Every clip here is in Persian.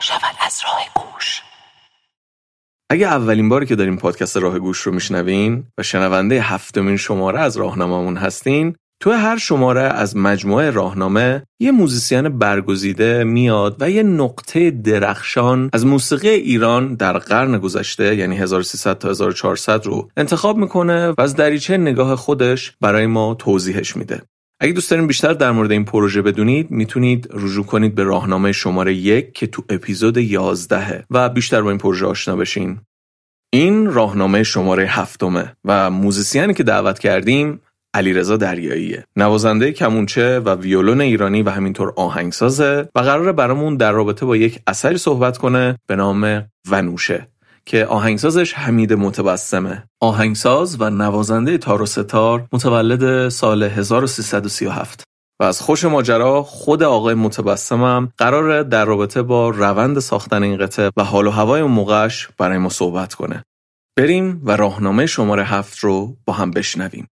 شود از راه گوش اگه اولین باری که داریم پادکست راه گوش رو میشنوین و شنونده هفتمین شماره از راهنمامون هستین تو هر شماره از مجموعه راهنامه یه موزیسین برگزیده میاد و یه نقطه درخشان از موسیقی ایران در قرن گذشته یعنی 1300 تا 1400 رو انتخاب می‌کنه و از دریچه نگاه خودش برای ما توضیحش میده. اگه دوست دارین بیشتر در مورد این پروژه بدونید می‌تونید رجوع کنید به راهنامه شماره یک که تو اپیزود 11 و بیشتر با این پروژه آشنا بشین. این راهنامه شماره هفتمه و موزیسیانی که دعوت کردیم علیرضا دریاییه نوازنده کمونچه و ویولون ایرانی و همینطور آهنگسازه و قراره برامون در رابطه با یک اثری صحبت کنه به نام ونوشه که آهنگسازش حمید متبسمه. آهنگساز و نوازنده تار و ستار متولد سال 1337 و از خوش ماجرا خود آقای متبسمم قراره در رابطه با روند ساختن این قطعه و حال و هوای اون موقعش برای ما صحبت کنه. بریم و راهنامه شماره هفت رو با هم بشنویم.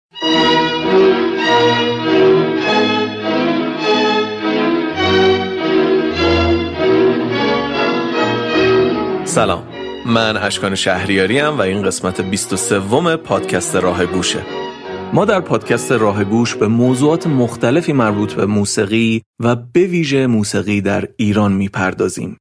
سلام. من اشکان شهریاری و این قسمت 23 پادکست راه گوشه ما در پادکست راه گوش به موضوعات مختلفی مربوط به موسیقی و به ویژه موسیقی در ایران می‌پردازیم.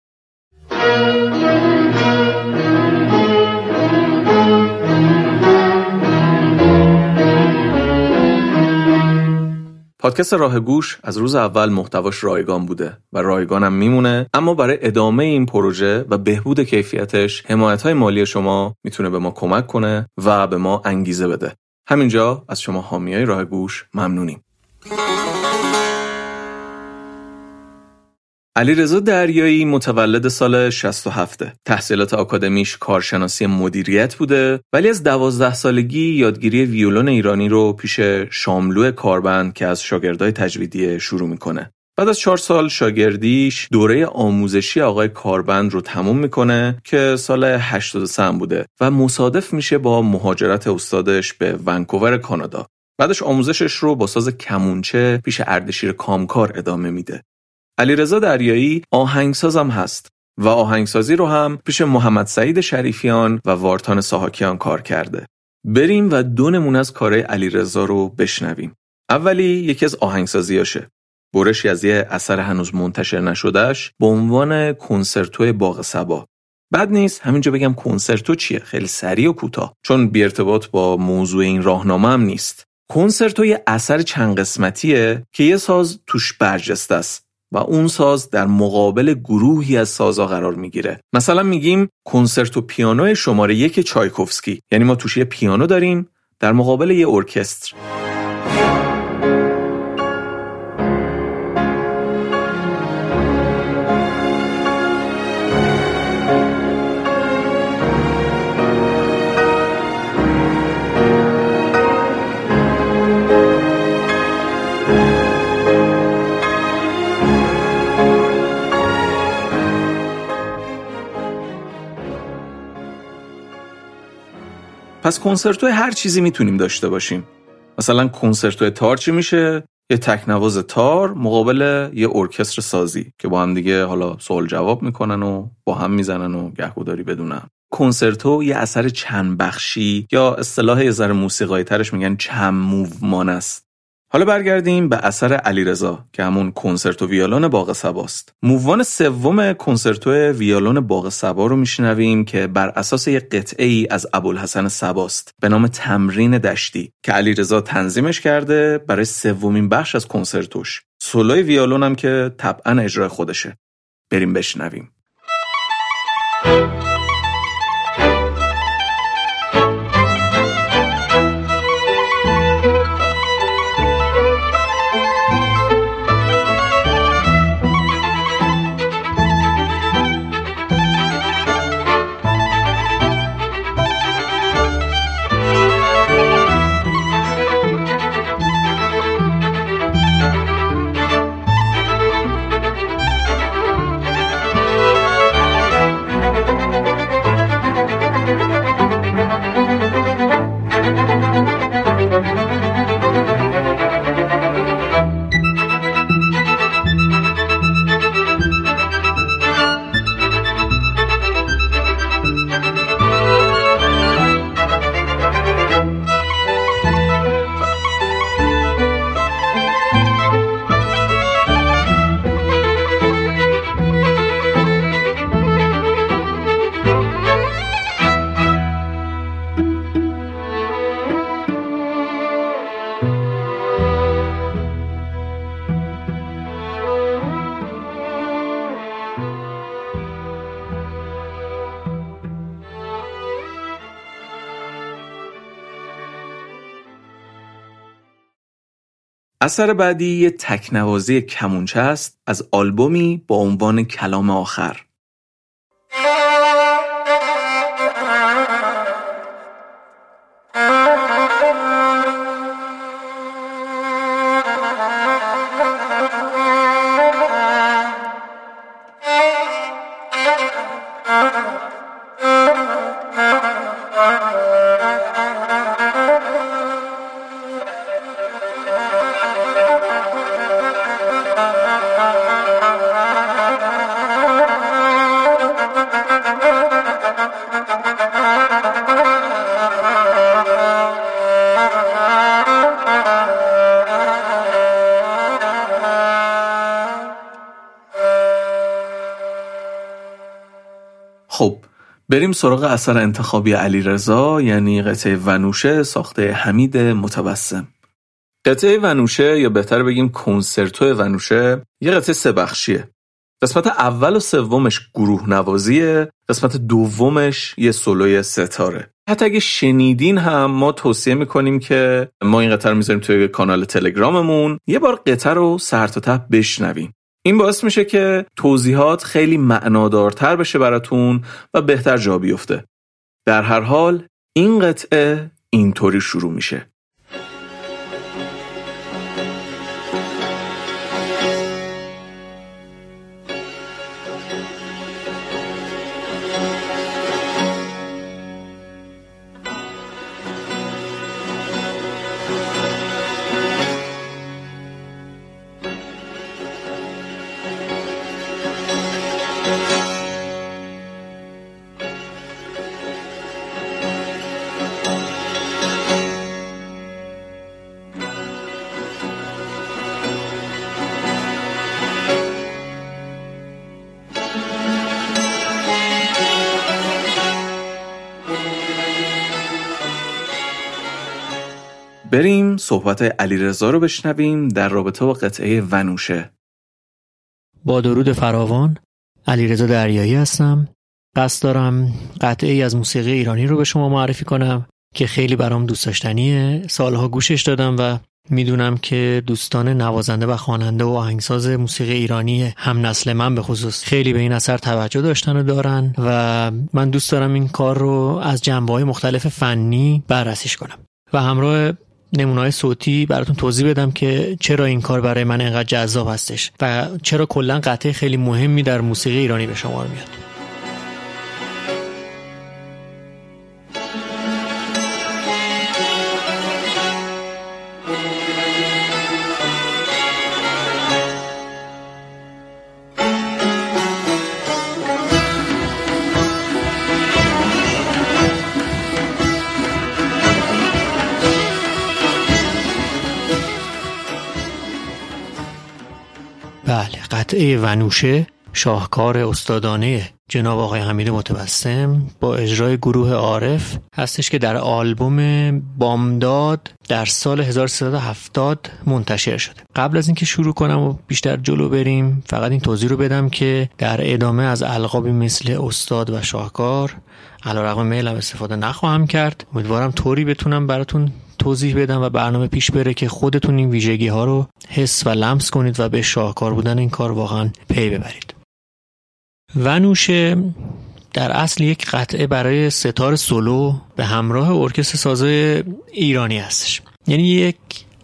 پادکست راه گوش از روز اول محتواش رایگان بوده و رایگانم میمونه اما برای ادامه این پروژه و بهبود کیفیتش حمایت های مالی شما می‌تونه به ما کمک کنه و به ما انگیزه بده. همینجا از شما حامیای راه گوش ممنونیم. علیرضا دریایی متولد سال 67 تحصیلات آکادمیش کارشناسی مدیریت بوده ولی از دوازده سالگی یادگیری ویولون ایرانی رو پیش شاملو کاربند که از شاگردای تجویدی شروع می‌کنه. بعد از چهار سال شاگردیش دوره آموزشی آقای کاربند رو تموم می‌کنه که سال 83 بوده و مصادف میشه با مهاجرت استادش به ونکوور کانادا. بعدش آموزشش رو با ساز کمونچه پیش اردشیر کامکار ادامه میده. علیرضا دریایی آهنگسازم هست و آهنگسازی رو هم پیش محمد سعید شریفیان و وارتان ساهاکیان کار کرده. بریم و دو نمونه از کارهای علیرضا رو بشنویم. اولی یکی از آهنگسازیاشه. برشی از یه اثر هنوز منتشر نشدهش به عنوان کنسرتو باغ سبا. بد نیست همینجا بگم کنسرتو چیه خیلی سریع و کوتاه چون بی ارتباط با موضوع این راهنامه هم نیست کنسرتو یه اثر چند قسمتیه که یه ساز توش برجسته است و اون ساز در مقابل گروهی از سازا قرار می‌گیره. مثلا میگیم کنسرتو پیانو شماره یک چایکوفسکی. یعنی ما توش یه پیانو داریم در مقابل یه ارکستر. پس کنسرتو هر چیزی می‌تونیم داشته باشیم. مثلا کنسرتو تار چی میشه؟ یه تکنواز تار مقابل یه ارکستر سازی که با هم دیگه حالا سوال جواب می‌کنن و با هم می‌زنن و گهگوداری بدونن. کنسرتو یه اثر چند بخشی یا اصطلاح یه ذره موسیقایی ترش میگن چند موومان است. حالا برگردیم به اثر علیرضا که همون کنسرتو ویولون باغ سباست. مووان سوم کنسرتو ویولون باغ سبا رو میشنویم که بر اساس یک قطعه ای از ابوالحسن سباست به نام تمرین دشتی که علیرضا تنظیمش کرده برای سومین بخش از کنسرتوش. سولوی ویولون هم که طبعا اجرای خودشه. بریم بشنویم. اثر بعدی یه تکنوازی کمونچه است از آلبومی با عنوان کلام آخر. خب بریم سراغ اثر انتخابی علی رضا یعنی قطعه ونوشه ساخته حمید متبسم. قطعه ونوشه یا بهتر بگیم کنسرتو ونوشه یه قطعه سه بخشیه. قسمت اول و سومش گروه نوازیه قسمت دومش یه سولوی ستاره. حتی اگه شنیدین هم ما توصیه می‌کنیم که ما این قطعه رو می‌ذاریم توی کانال تلگراممون. یه بار قطعه رو سر تا بشنویم. این باعث میشه که توضیحات خیلی معنادارتر بشه براتون و بهتر جا بیفته. در هر حال این قطعه اینطوری شروع میشه. بریم صحبت علیرضا رو بشنویم در رابطه با قطعه ونوشه. با درود فراوان علیرضا دریایی هستم. قصد دارم قطعه ای از موسیقی ایرانی رو به شما معرفی کنم که خیلی برام دوست داشتنیه. سالها گوشش دادم و می‌دونم که دوستان نوازنده و خواننده و آهنگساز موسیقی ایرانی هم نسل من به خصوص خیلی به این اثر توجه داشتن و دارن و من دوست دارم این کار رو از جنبه های مختلف فنی بررسیش کنم و همراه نمونای صوتی براتون توضیح بدم که چرا این کار برای من انقدر جذاب هستش و چرا کلا قطعه خیلی مهمی در موسیقی ایرانی به شمار میاد. قطعه ونوشه شاهکار استادانه جناب آقای حمید متبسم با اجرای گروه عارف هستش که در آلبوم بامداد در سال 1370 منتشر شده. قبل از اینکه شروع کنم و بیشتر جلو بریم فقط این توضیح رو بدم که در ادامه از القابی مثل استاد و شاهکار علیرغم میلم استفاده نخواهم کرد. امیدوارم طوری بتونم براتون توضیح بدم و برنامه پیش بره که خودتون این ویژگی ها رو حس و لمس کنید و به شاهکار بودن این کار واقعا پی ببرید. ونوشه در اصل یک قطعه برای ستار سولو به همراه ارکستر سازه ایرانی هستش. یعنی یک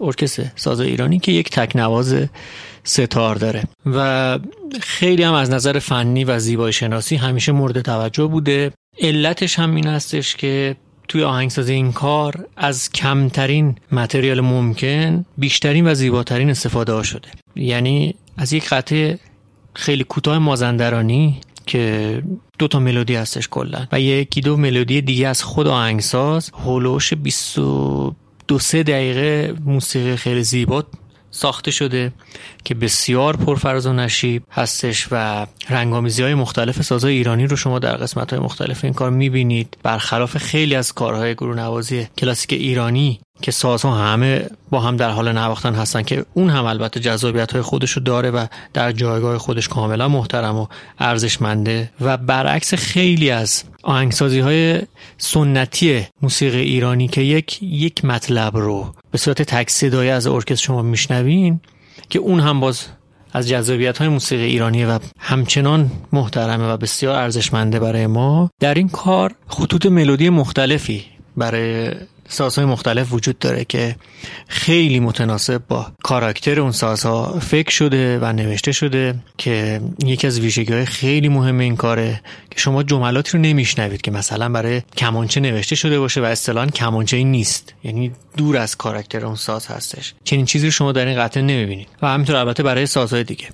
ارکستر سازه ایرانی که یک تکنواز ستار داره. و خیلی هم از نظر فنی و زیبایی شناسی همیشه مورد توجه بوده. علتش هم این هستش که توی آهنگسازی این کار از کمترین متریال ممکن بیشترین و زیباترین استفاده شده. یعنی از یک قطعه خیلی کوتاه مازندرانی که دو تا ملودی هستش کلا و یکی دو ملودی دیگه از خود آهنگساز هولوش 22 سه دقیقه موسیقی خیلی زیبا ساخته شده که بسیار پرفراز و نشیب هستش و رنگامیزی های مختلف سازهای ایرانی رو شما در قسمت های مختلف این کار می‌بینید. برخلاف خیلی از کارهای گروه نوازی کلاسیک ایرانی که سازها همه با هم در حال نواختن هستن که اون هم البته جذابیت های خودش رو داره و در جایگاه خودش کاملا محترم و ارزشمنده و برعکس خیلی از آهنگسازی های سنتی موسیقی ایرانی که یک یک مطلب رو به صورت تک صدایی از ارکستر شما میشنوین که اون هم باز از جذابیت های موسیقی ایرانی و همچنان محترمه و بسیار ارزشمنده برای ما در این کار خطوط ملودی مختلفی برای سازهای مختلف وجود داره که خیلی متناسب با کاراکتر اون سازها فکر شده و نوشته شده که یکی از ویژگی های خیلی مهم این کاره که شما جملاتی رو نمیشنوید که مثلا برای کمانچه نوشته شده باشه و اصطلاحا کمانچه ای نیست. یعنی دور از کاراکتر اون ساز هستش. چنین چیزی رو شما در این قطعه نمی‌بینید. و همینطور البته برای سازهای دیگه.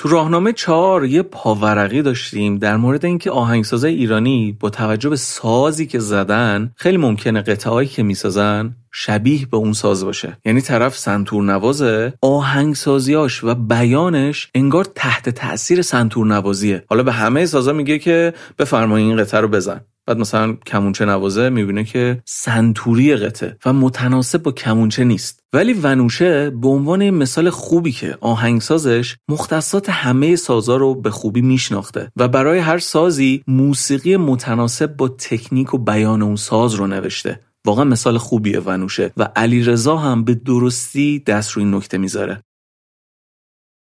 تو راهنامه چهار یه پاورقی داشتیم در مورد اینکه آهنگسازای ایرانی با توجه به سازی که زدن خیلی ممکنه قطعهایی که می‌سازن شبیه به اون ساز باشه. یعنی طرف سنتور نوازه آهنگسازیاش و بیانش انگار تحت تاثیر سنتور نوازیه حالا به همه سازا میگه که بفرمایید این قطعه رو بزن. بعد مثلا کمونچه نوازه می‌بینه که سنتوری قطعه و متناسب با کمونچه نیست. ولی ونوشه به عنوان مثال خوبی که آهنگسازش مختصات همه سازا رو به خوبی میشناخته و برای هر سازی موسیقی متناسب با تکنیک و بیان اون ساز رو نوشته. واقعا مثال خوبیه ونوشه و علی رضا هم به درستی دست روی نکته می‌ذاره.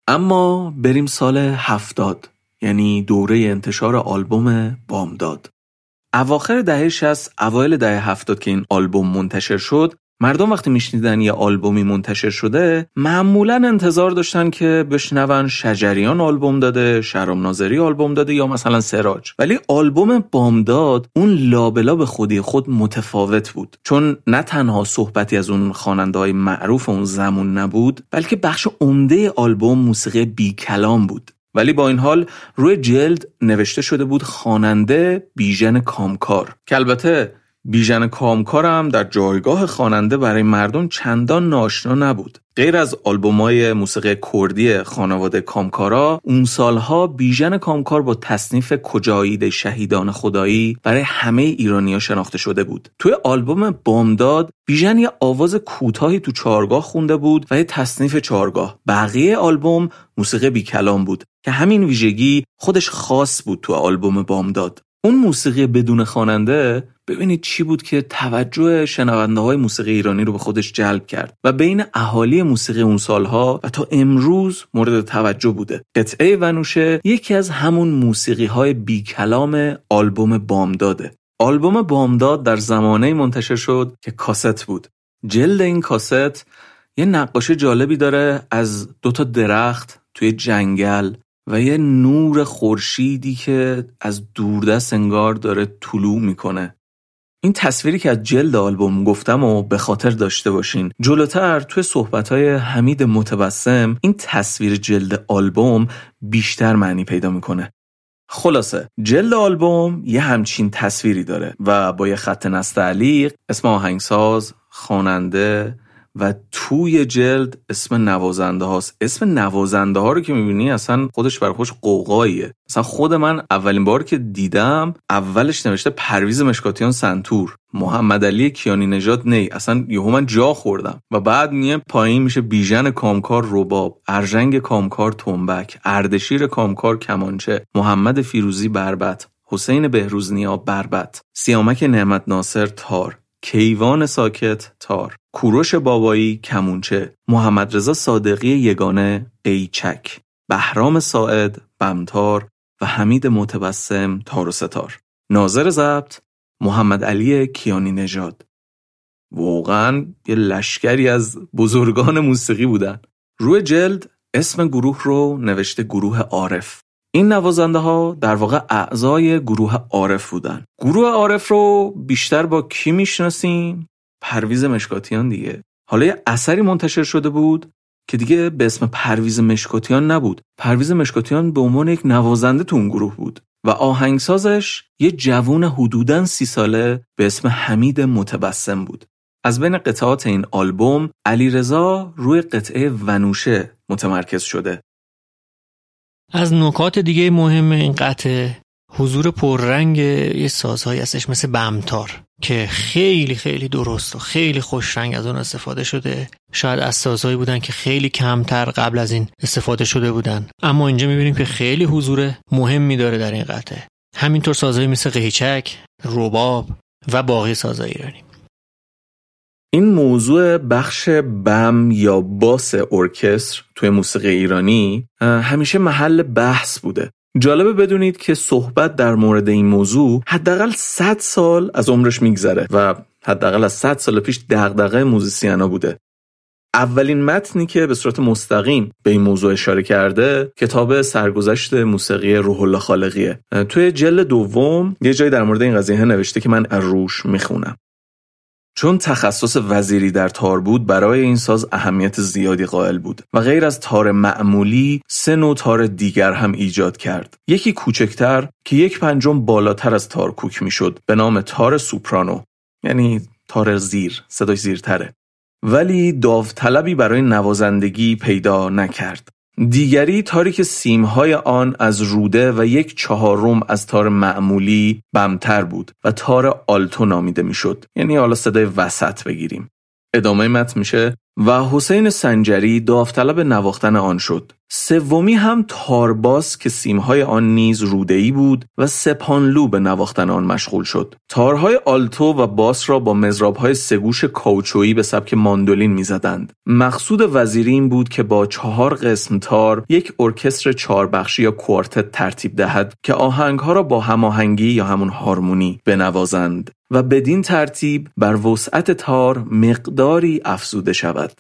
اما بریم سال هفتاد یعنی دوره انتشار آلبوم بامداد. اواخر دهه 60 اوایل دهه 70 که این آلبوم منتشر شد مردم وقتی میشنیدن یه آلبومی منتشر شده معمولا انتظار داشتن که بشنون شجریان آلبوم داده شرم ناظری آلبوم داده یا مثلا سراج. ولی آلبوم بامداد اون لابلا به خودی خود متفاوت بود. چون نه تنها صحبتی از اون خواننده های معروف اون زمون نبود بلکه بخش عمده آلبوم موسیقی بی کلام بود. ولی با این حال روی جلد نوشته شده بود خواننده بیژن کامکار. که البته بیژن کامکار هم در جایگاه خواننده برای مردم چندان ناشنا نبود. غیر از های موسیقی کردی خانواده کامکارا اون سالها بیژن کامکار با تصنیف کجایید شهیدان خدایی برای همه ایرانیا شناخته شده بود. توی آلبوم بامداد بیژن یه آواز کوتاهی تو چارگاه خونده بود و یه تصنیف چارگاه بقیه آلبوم موسیقی بی کلام بود. که همین ویژگی خودش خاص بود تو آلبوم بامداد. اون موسیقی بدون خواننده ببینید چی بود که توجه شنونده های موسیقی ایرانی رو به خودش جلب کرد و بین اهالی موسیقی اون سالها و تا امروز مورد توجه بوده. قطعه ونوشه یکی از همون موسیقی های بی کلام آلبوم بامداده. آلبوم بامداد در زمانه منتشر شد که کاست بود. جلد این کاست یه نقاشی جالبی داره از دوتا درخت توی جنگل. و یه نور خورشیدی که از دوردست انگار داره طلوع می‌کنه. این تصویری که از جلد آلبوم گفتم و به خاطر داشته باشین. جلوتر توی صحبتهای حمید متبسم این تصویر جلد آلبوم بیشتر معنی پیدا می‌کنه. خلاصه جلد آلبوم یه همچین تصویری داره و با یه خط نستعلیق اسم آهنگساز خواننده و توی جلد اسم نوازنده هاست. اسم نوازنده ها رو که می‌بینی اصلا خودش بر خوش قوقاییه. اصلا خود من اولین بار که دیدم اولش نوشته پرویز مشکاتیان سنتور. محمد علی کیانی نژاد نی. اصلا یهو من جا خوردم. و بعد میه پایین میشه بیژن کامکار رباب ارژنگ کامکار تنبک اردشیر کامکار کمانچه محمد فیروزی بربت حسین بهروزنیا بربت سیامک نعمت ناصر تار کیوان ساکت تار. کوروش بابایی کمونچه محمد رضا صادقی یگانه قیچک بهرام ساعد بمتار و حمید متبسم تار و ستار. ناظر ضبط محمد علی کیانی نژاد. واقعا یه لشکری از بزرگان موسیقی بودن. روی جلد اسم گروه رو نوشته گروه عارف. این نوازنده ها در واقع اعضای گروه عارف بودن. گروه عارف رو بیشتر با کی می‌شناسیم؟ پرویز مشکاتیان دیگه. حالا یه اثری منتشر شده بود که دیگه به اسم پرویز مشکاتیان نبود. پرویز مشکاتیان به عنوان یک نوازنده تو اون گروه بود و آهنگسازش یه جوون حدوداً سی ساله به اسم حمید متبسم بود. از بین قطعات این آلبوم علیرضا روی قطعه ونوشه متمرکز شده. از نکات دیگه مهم این قطعه حضور پررنگ یه سازهایی هستش مثل بمتار که خیلی خیلی درست و خیلی خوش رنگ از اون استفاده شده. شاید از سازهایی بودن که خیلی کمتر قبل از این استفاده شده بودن. اما اینجا می‌بینیم که خیلی حضور مهمی داره در این قطعه. همینطور سازهایی مثل قیچک، رباب و باقی سازهای ایرانی. این موضوع بخش بم یا باس ارکستر توی موسیقی ایرانی همیشه محل بحث بوده. جالبه بدونید که صحبت در مورد این موضوع حداقل 100 سال از عمرش میگذره و حداقل از 100 سال پیش دغدغه موزیسینا بوده. اولین متنی که به صورت مستقیم به این موضوع اشاره کرده کتاب سرگذشت موسیقی روح الله خالقیه. توی جلد دوم یه جایی در مورد این قضیه نوشته که من از روش می‌خونم. چون تخصص وزیری در تار بود برای این ساز اهمیت زیادی قائل بود و غیر از تار معمولی سه نوع تار دیگر هم ایجاد کرد. یکی کوچکتر که یک پنجم بالاتر از تار کوک می‌شد به نام تار سوپرانو. یعنی تار زیر صدای زیرتره. ولی داوطلبی برای نوازندگی پیدا نکرد. دیگری تاری که سیمهای آن از روده و یک چهارم از تار معمولی بمتر بود و تار آلتو نامیده می‌شد. یعنی حالا صدای وسط بگیریم. ادامه متن میشه و حسین سنجری داوطلب نواختن آن شد. سومی هم تارباس که سیمهای آن نیز رودهی بود و سپانلو به نواختن آن مشغول شد. تارهای آلتو و باس را با مزرابهای سگوش کاوچویی به سبک ماندولین می‌زدند. مقصود وزیری این بود که با چهار قسم تار یک ارکستر چهار بخشی یا کوارتت ترتیب دهد که آهنگها را با هماهنگی یا همون هارمونی بنوازند و بدین ترتیب بر وسعت تار مقداری افزوده شود.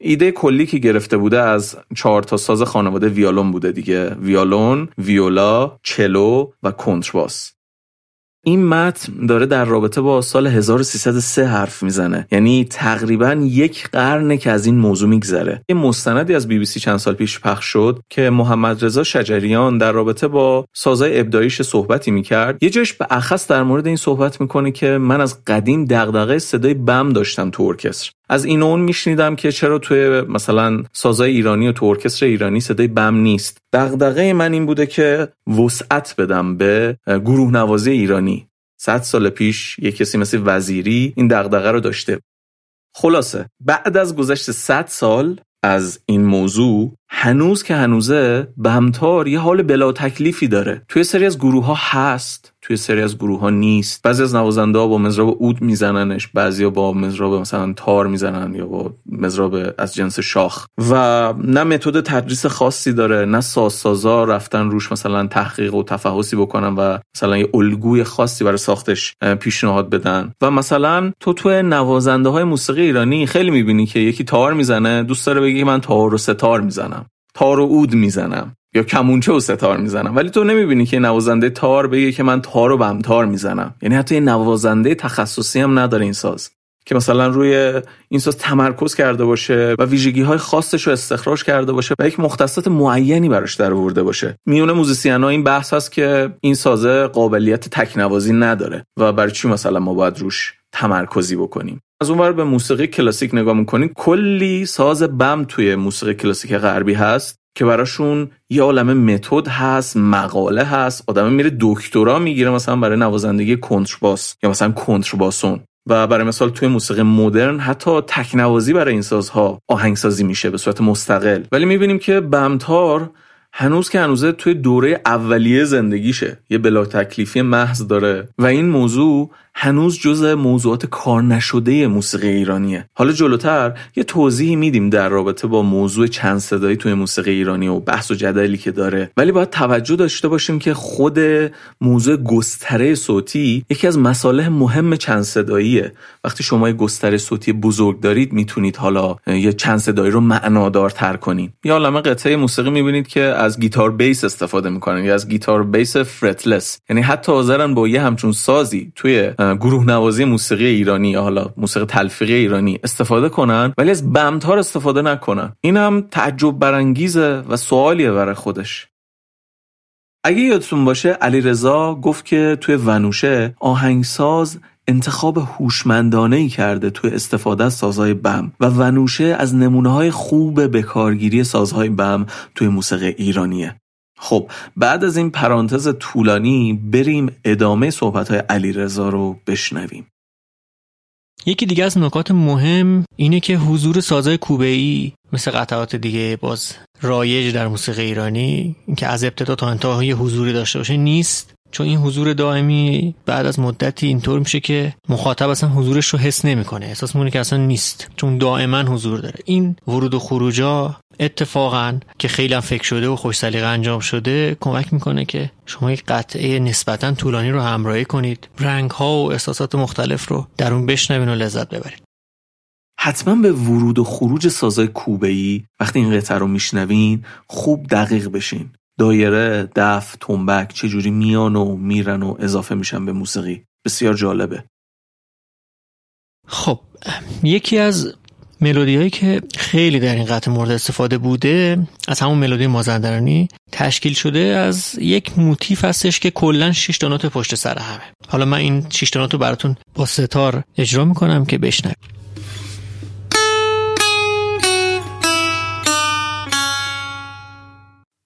ایده کلی که گرفته بوده از چهار تا ساز خانواده ویالون بوده دیگه. ویالون، ویولا، چلو و کنترباس. این متن داره در رابطه با سال 1303 حرف می‌زنه. یعنی تقریبا یک قرنه که از این موضوع میگذره. یه مستندی از بی بی سی چند سال پیش پخش شد که محمد رضا شجریان در رابطه با سازای ابداعیش صحبتی می‌کرد. یه جاش به اخص در مورد این صحبت می‌کنه که من از قدیم دغدغه صدای بم داشتم تو ارکستر. از این اون میشنیدم که چرا توی مثلا سازای ایرانی و تو ارکستر ایرانی صدای بم نیست. دغدغه من این بوده که وسعت بدم به گروه نوازی ایرانی. صد سال پیش یه کسی مثل وزیری این دغدغه رو داشته. خلاصه بعد از گذشت 100 سال از این موضوع هنوز که هنوزه بمتار یه حال بلا تکلیفی داره. توی سری از گروه ها هست. توی سری از گروه ها نیست. بعضی از نوازنده ها با مزراب اود میزننش بعضی با مزراب مثلا تار می‌زنن یا با مزراب از جنس شاخ. و نه متد تدریس خاصی داره نه سازسازا رفتن روش مثلا تحقیق و تفحصی بکنن و مثلا یه الگوی خاصی برای ساختش پیشنهاد بدن. و مثلا تو توی نوازنده های موسیقی ایرانی خیلی می‌بینی که یکی تار می‌زنه دوست داره بگی من تار و ستار می‌زنم تار و اود می‌زنم. یا کمونچه و ستار می‌زنم. ولی تو نمی‌بینی که نوازنده تار بگه که من تار و بمتار می‌زنم. یعنی حتی یه نوازنده تخصصی هم نداره این ساز. که مثلا روی این ساز تمرکز کرده باشه و ویژگی های خاصش رو استخراج کرده باشه و یک مختصات معینی براش در آورده باشه. میونه موزیسین ها این بحث هست که این سازه قابلیت تکنوازی نداره و برای چی مثلا ما باید روش تمرکزی بکنیم؟ از اونور به موسیقی کلاسیک نگاه می‌کنیم کلی ساز بم توی موسیقی کلاسیک غربی هست. که براشون یه عالم متد هست مقاله هست آدم میره دکترا می‌گیره مثلا برای نوازندگی کنترباس یا مثلا کنترباسون. و برای مثال توی موسیقی مدرن حتی تکنوازی برای این سازها آهنگسازی میشه به صورت مستقل. ولی می‌بینیم که بمتار هنوز که هنوزه توی دوره اولیه زندگیشه. یه بلا تکلیفی محض داره. و این موضوع هنوز جزء موضوعات کار نشده موسیقی ایرانیه. حالا جلوتر یه توضیحی میدیم در رابطه با موضوع چند صدایی توی موسیقی ایرانی و بحث و جدلی که داره. ولی باید توجه داشته باشیم که خود موضوع گستره صوتی یکی از مصالح مهم چند صداییه. وقتی شما یه گستره صوتی بزرگ دارید می‌تونید حالا یه چند صدایی رو معنادارتر کنید یا عالمه قطعه موسیقی می‌بینید که از گیتار بیس استفاده می‌کنن یا از گیتار بیس فرتلس. یعنی حتی حاضرن با یه همچون سازی توی گروه نوازی موسیقی ایرانی حالا موسیقی تلفیقی ایرانی استفاده کنن ولی از بمتار استفاده نکنن. این هم تعجب برانگیزه و سوالیه برای خودش. اگه یادتون باشه علی رضا گفت که توی ونوشه آهنگساز انتخاب هوشمندانه ای کرده توی استفاده از سازهای بم و ونوشه از نمونه های خوب بکارگیری سازهای بم توی موسیقی ایرانیه. خب بعد از این پرانتز طولانی بریم ادامه صحبت های علی رضا رو بشنویم. یکی دیگه از نکات مهم اینه که حضور سازای کوبه ای مثل قطعات دیگه باز رایج در موسیقی ایرانی که از ابتدا تا انتهای حضوری داشته باشه نیست. چون این حضور دائمی بعد از مدتی اینطور میشه که مخاطب اصلا حضورش رو حس نمی‌کنه. احساس می‌کنه که اصلا نیست چون دائما حضور داره. این ورود و خروجا اتفاقا که خیلی هم فکر شده و خوش سلیقه انجام شده کمک می‌کنه که شما یک قطعه نسبتا طولانی رو همراهی کنید. رنگ ها و احساسات مختلف رو در اون بشنوین و لذت ببرید. حتما به ورود و خروج سازای کوبه ای وقتی این قطعه رو میشنوین خوب دقیق بشین. دایره، دف، تنبک چجوری میان و میرن و اضافه میشن به موسیقی؟ بسیار جالبه. خب یکی از ملودی هایی که خیلی در این قطع مورد استفاده بوده از همون ملودی مازندرانی تشکیل شده از یک موتیف هستش که کلا 6 نوت پشت سر همه. حالا من این 6 نوت رو براتون با ستار اجرا می‌کنم که بشنوید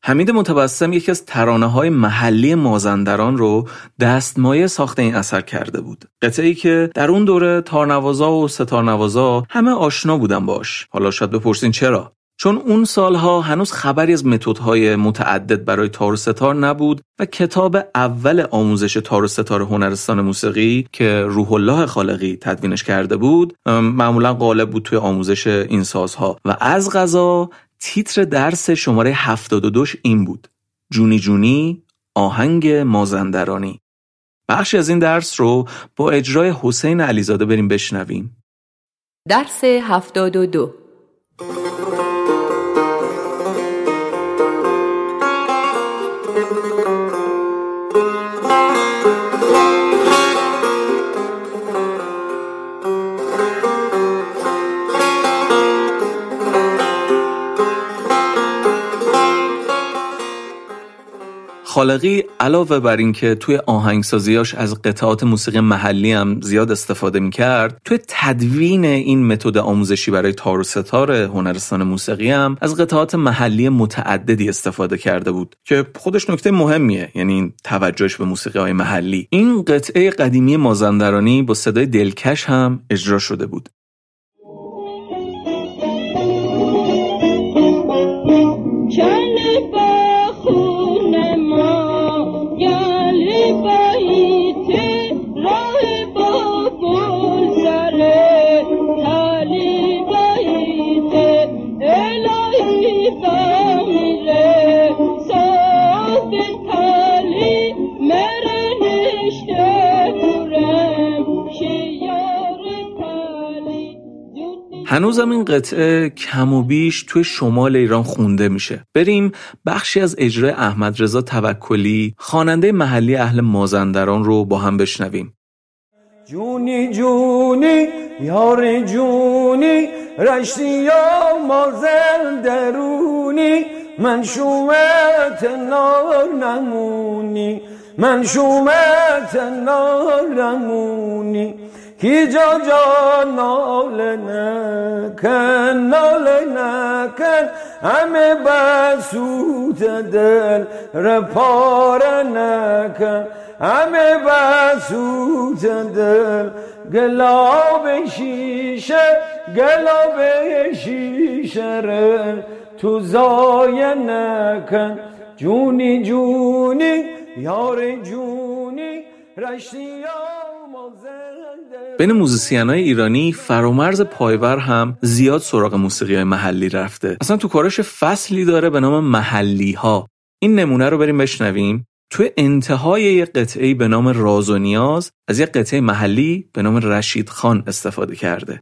حمید متبسم یکی از ترانه های محلی مازندران رو دستمایه ساخت این اثر کرده بود. قطعه ای که در اون دوره تارنوازا و ستارنوازا همه آشنا بودن باش. حالا شاید بپرسین چرا؟ چون اون سالها هنوز خبری از متدهای متعدد برای تار و ستار نبود و کتاب اول آموزش تار و ستار هنرستان موسیقی که روح الله خالقی تدوینش کرده بود معمولا غالب بود توی آموزش این سازها و از غذا تیتر درس شماره 72 این بود. جونی جونی آهنگ مازندرانی. بخشی از این درس رو با اجرای حسین علیزاده بریم بشنویم. درس 72 خالقی علاوه بر اینکه توی آهنگسازیاش از قطعات موسیقی محلی هم زیاد استفاده می‌کرد توی تدوین این متد آموزشی برای تار و ستار هنرستان موسیقی هم از قطعات محلی متعددی استفاده کرده بود که خودش نکته مهمیه یعنی توجهش به موسیقی های محلی. این قطعه قدیمی مازندرانی با صدای دلکش هم اجرا شده بود. هنوزم این قطعه کم و بیش توی شمال ایران خونده میشه. بریم بخشی از اجرای احمد رضا توکلی خواننده محلی اهل مازندران رو با هم بشنویم. جونی جونی یار جونی رشتی یا مازندرونی من شومت نار نمونی من شومت نار نمونی. کی جا ناله نکن ناله نکن. همه بسوت دل رپاره نکن. همه بسوت دل گلاب شیشه گلاب شیشه ره تو زای نکن. جونی جونی یار جونی رشتی بین موزیسین های ایرانی فرامرز پایور هم زیاد سراغ موسیقی های محلی رفته. اصلا تو کارش فصلی داره به نام محلی ها این نمونه رو بریم بشنویم. توی انتهای یک قطعه به نام راز و نیاز از یک قطعه محلی به نام رشید خان استفاده کرده.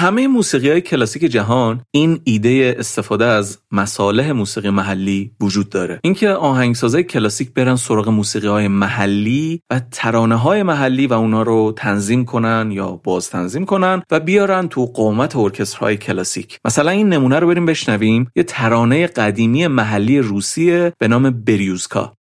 همه موسیقی های کلاسیک جهان این ایده استفاده از مصالح موسیقی محلی وجود داره. اینکه آهنگسازای کلاسیک برن سراغ موسیقی های محلی و ترانه های محلی و اونا رو تنظیم کنن یا باز تنظیم کنن و بیارن تو قومت ارکسترهای کلاسیک. مثلا این نمونه رو بریم بشنویم. یه ترانه قدیمی محلی روسیه به نام بریوزکا.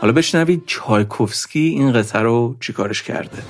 حالا بشنوید چایکوفسکی این قطعه رو چیکارش کرده.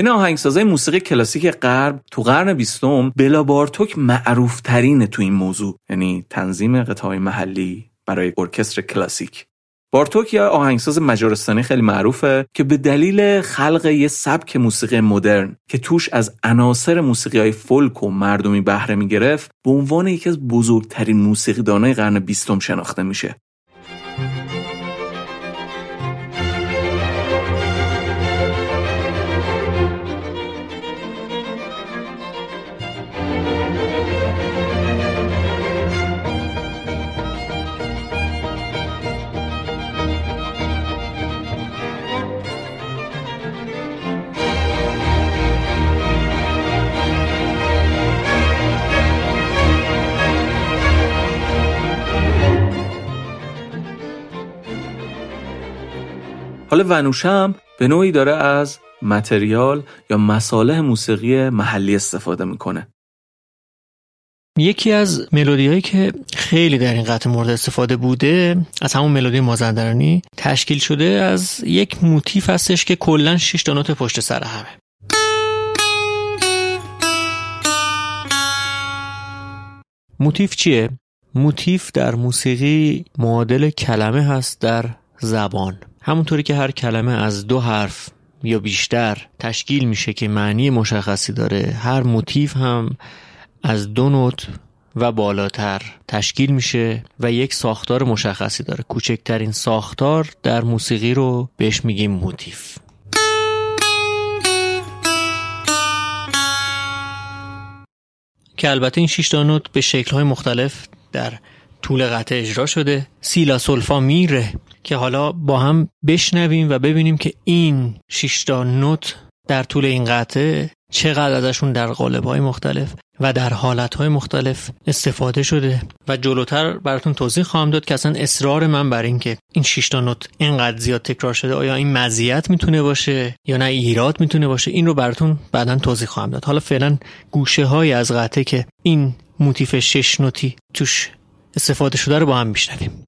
بین آهنگسازای موسیقی کلاسیک غرب تو قرن بیستم بلا بارتوک معروف ترینه تو این موضوع. یعنی تنظیم قطعه محلی برای ارکستر کلاسیک. بارتوک یا آهنگساز مجارستانی خیلی معروفه که به دلیل خلق یه سبک موسیقی مدرن که توش از عناصر موسیقی های فولک و مردمی بهره می گرفت به عنوان یکی از بزرگترین موسیقیدانای قرن بیستم شناخته میشه. حالا ونوشم به نوعی داره از متریال یا مصالح موسیقی محلی استفاده می‌کنه. یکی از ملودی هایی که خیلی در این قطع مورد استفاده بوده از همون ملودی مازندرانی تشکیل شده از یک موتیف هستش که کلا 6 تا نوت پشت سر همه. موتیف چیه؟ موتیف در موسیقی معادل کلمه هست در زبان. همونطوری که هر کلمه از دو حرف یا بیشتر تشکیل میشه که معنی مشخصی داره هر موتیف هم از دو نوت و بالاتر تشکیل میشه و یک ساختار مشخصی داره. کوچکترین ساختار در موسیقی رو بهش میگیم موتیف. که البته این شش نوت به شکل‌های مختلف در طول قطع اجرا شده. سیلا سولفا میره که حالا با هم بشنویم و ببینیم که این شیشتا نوت در طول این قطعه چقدر ازشون در قالب های مختلف و در حالت های مختلف استفاده شده. و جلوتر براتون توضیح خواهم داد که اصلا اصرار من بر این که این شیشتا نوت اینقدر زیاد تکرار شده آیا این مزیت می‌تونه باشه یا نه ایراد می‌تونه باشه؟ این رو براتون بعدا توضیح خواهم داد. حالا فعلا گوشه های از قطعه که این موتیف شش نوتی توش استفاده شده رو با هم میشنویم.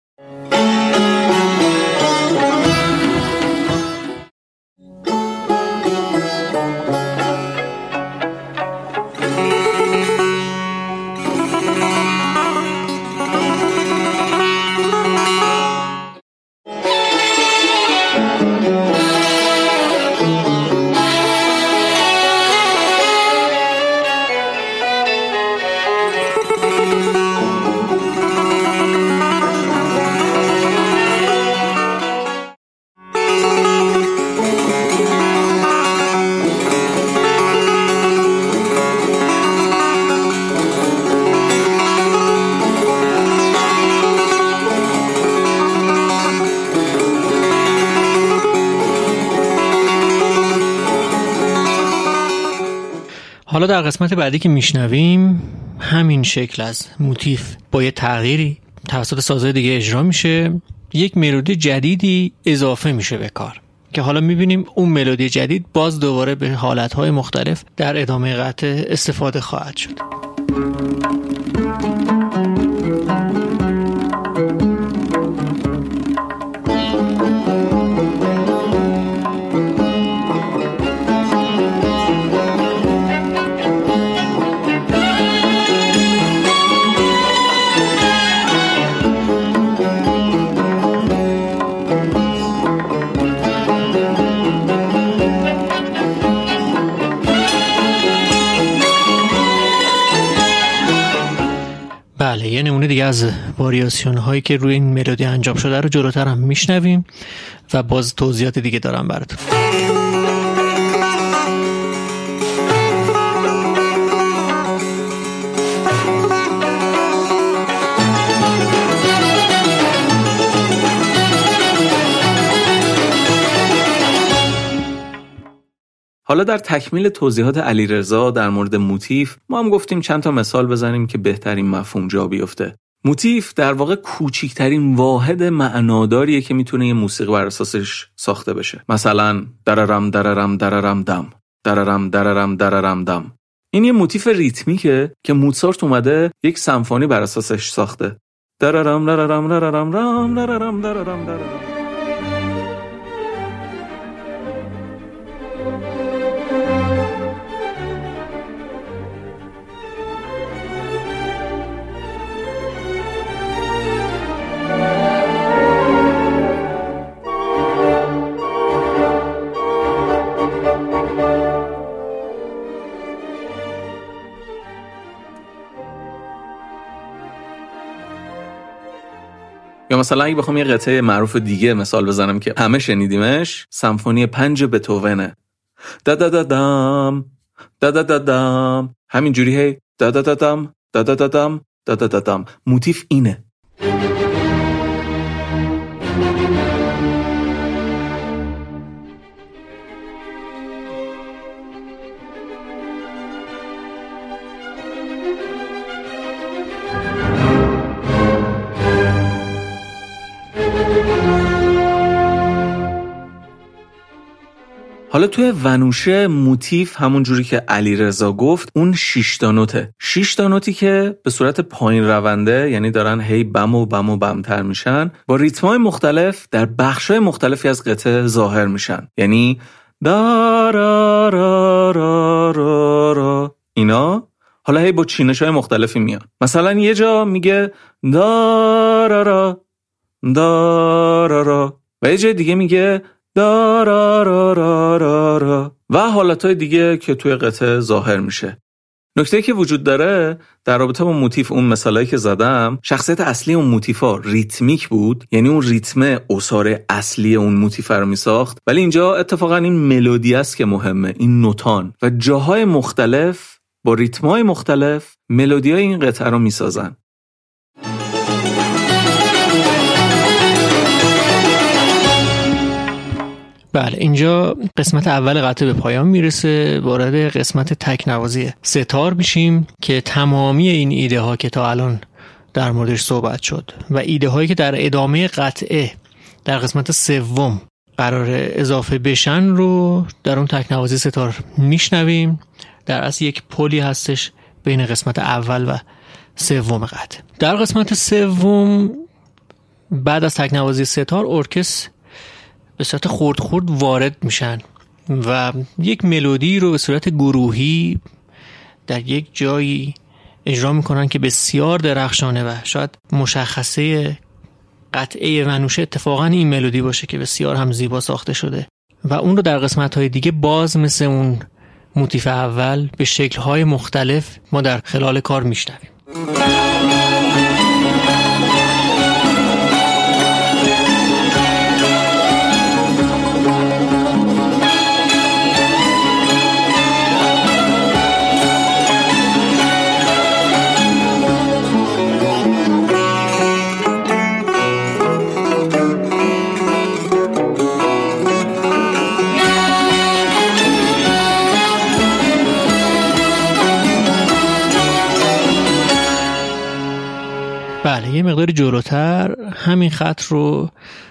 حالا در قسمت بعدی که میشنویم همین شکل از موتیف با یه تغییری توسط سازهای دیگه اجرا میشه. یک ملودی جدیدی اضافه میشه به کار که حالا می‌بینیم اون ملودی جدید باز دوباره به حالتهای مختلف در ادامه قطع استفاده خواهد شد. نمونه دیگه از واریاسیون هایی که روی این ملودی انجام شده رو جلوتر هم میشنویم و باز توضیحات دیگه دارم براتون. حالا در تکمیل توضیحات علیرضا در مورد موتیف ما هم گفتیم چند تا مثال بزنیم که بهترین مفهوم جا بیفته. موتیف در واقع کوچیکترین واحد معناداریه که می‌تونه یه موسیقی بر اساسش ساخته بشه. مثلا دررم دررم دررم دم. دررم دررم دررم دم. این یه موتیف ریتمیکه که موتسارت اومده یک سمفونی بر اساسش ساخته. دررم دررم دررم دررم دررم دررم دررم یا مثلا اگه بخوام یه قطعه معروف دیگه مثال بزنم که همه شنیدیمش سمفونی پنج بتوونه دا دا دا دام دا دا دا دام همین جوری هی دا دا دا دام دا دا دا دام دا دا دا دام موتیف اینه حالا توی ونوشه موتیف همون جوری که علی رضا گفت اون شش تا نوته. شش تا نوتی که به صورت پایین رونده یعنی دارن هی بم و بم و بمتر میشن با ریتمای مختلف در بخشای مختلفی از قطعه ظاهر میشن. یعنی دا را را را را را. اینا حالا هی با چینش های مختلفی میان. مثلا یه جا میگه دا را را دا را را. و یه جای دیگه میگه و حالتهای دیگه که توی قطعه ظاهر میشه. نکته که وجود داره در رابطه با موتیف اون مثالایی که زدم شخصیت اصلی اون موتیفا ریتمیک بود یعنی اون ریتم اصار اصلی اون موتیف رو میساخت. ولی اینجا اتفاقا این ملودی است که مهمه این نوتان. و جاهای مختلف با ریتمای مختلف ملودی های این قطعه رو می‌سازن. بله اینجا قسمت اول قطعه به پایان می‌رسه وارد قسمت تکنوازی ستار میشیم که تمامی این ایده ها که تا الان در موردش صحبت شد و ایده هایی که در ادامه قطعه در قسمت سوم قرار اضافه بشن رو در اون تکنوازی ستار میشنویم. در اصل یک پلی هستش بین قسمت اول و سوم قطعه در قسمت سوم بعد از تکنوازی ستار ارکستر به صورت خورد خورد وارد میشن و یک ملودی رو به صورت گروهی در یک جایی اجرا می‌کنن که بسیار درخشانه و شاید مشخصه قطعه ونوشه اتفاقا این ملودی باشه که بسیار هم زیبا ساخته شده. و اون رو در قسمت های دیگه باز مثل اون موتیف اول به شکل های مختلف ما در خلال کار میشنویم. مقداری جلوتر همین خط رو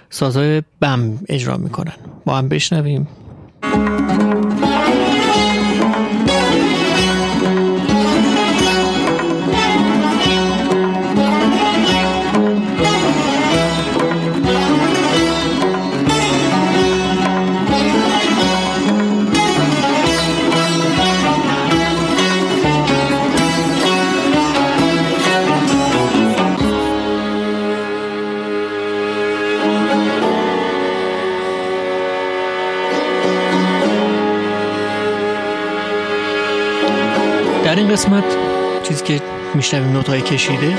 سازای بم اجرا می‌کنن. با هم بشنویم. قسمت چیزی که میشنویم نوتای کشیده.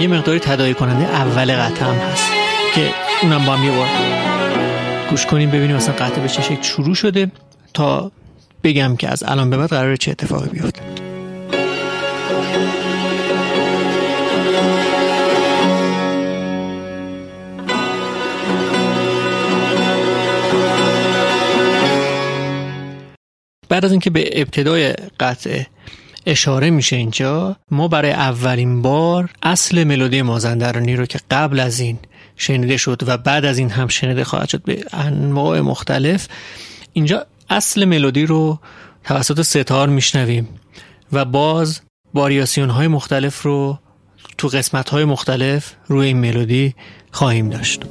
یه مقداری تدایی کننده اول قطعه هم هست که اونم با هم یه بار گوش کنیم ببینیم مثلا قطعه به چه شکل شروع شده تا بگم که از الان به بعد قراره چه اتفاقی بیفته. بعد از اینکه به ابتدای قطعه اشاره میشه اینجا ما برای اولین بار اصل ملودی مازندرانی رو که قبل از این شنیده شد و بعد از این هم شنیده خواهد شد به انواع مختلف اینجا اصل ملودی رو توسط ستار میشنویم و باز واریاسیون های مختلف رو تو قسمت های مختلف روی این ملودی خواهیم داشت.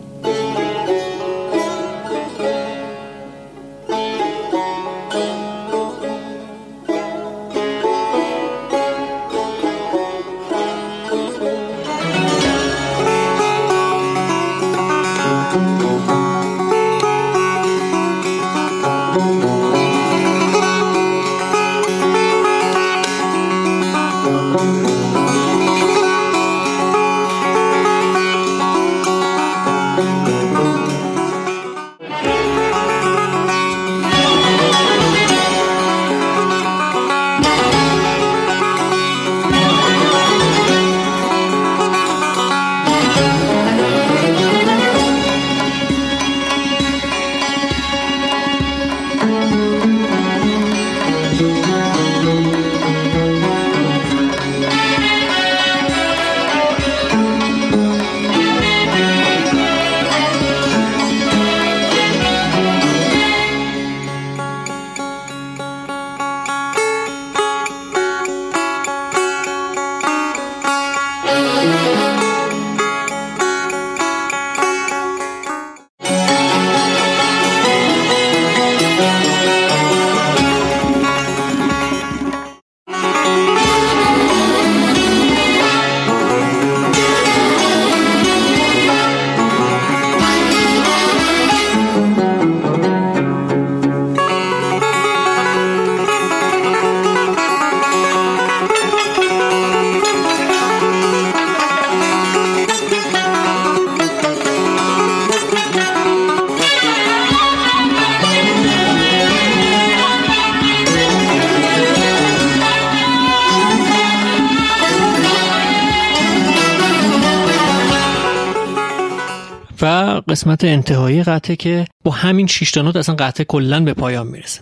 و قسمت انتهایی قطعه که با همین شش تا نوت اصلا قطعه کلا به پایان می‌رسه.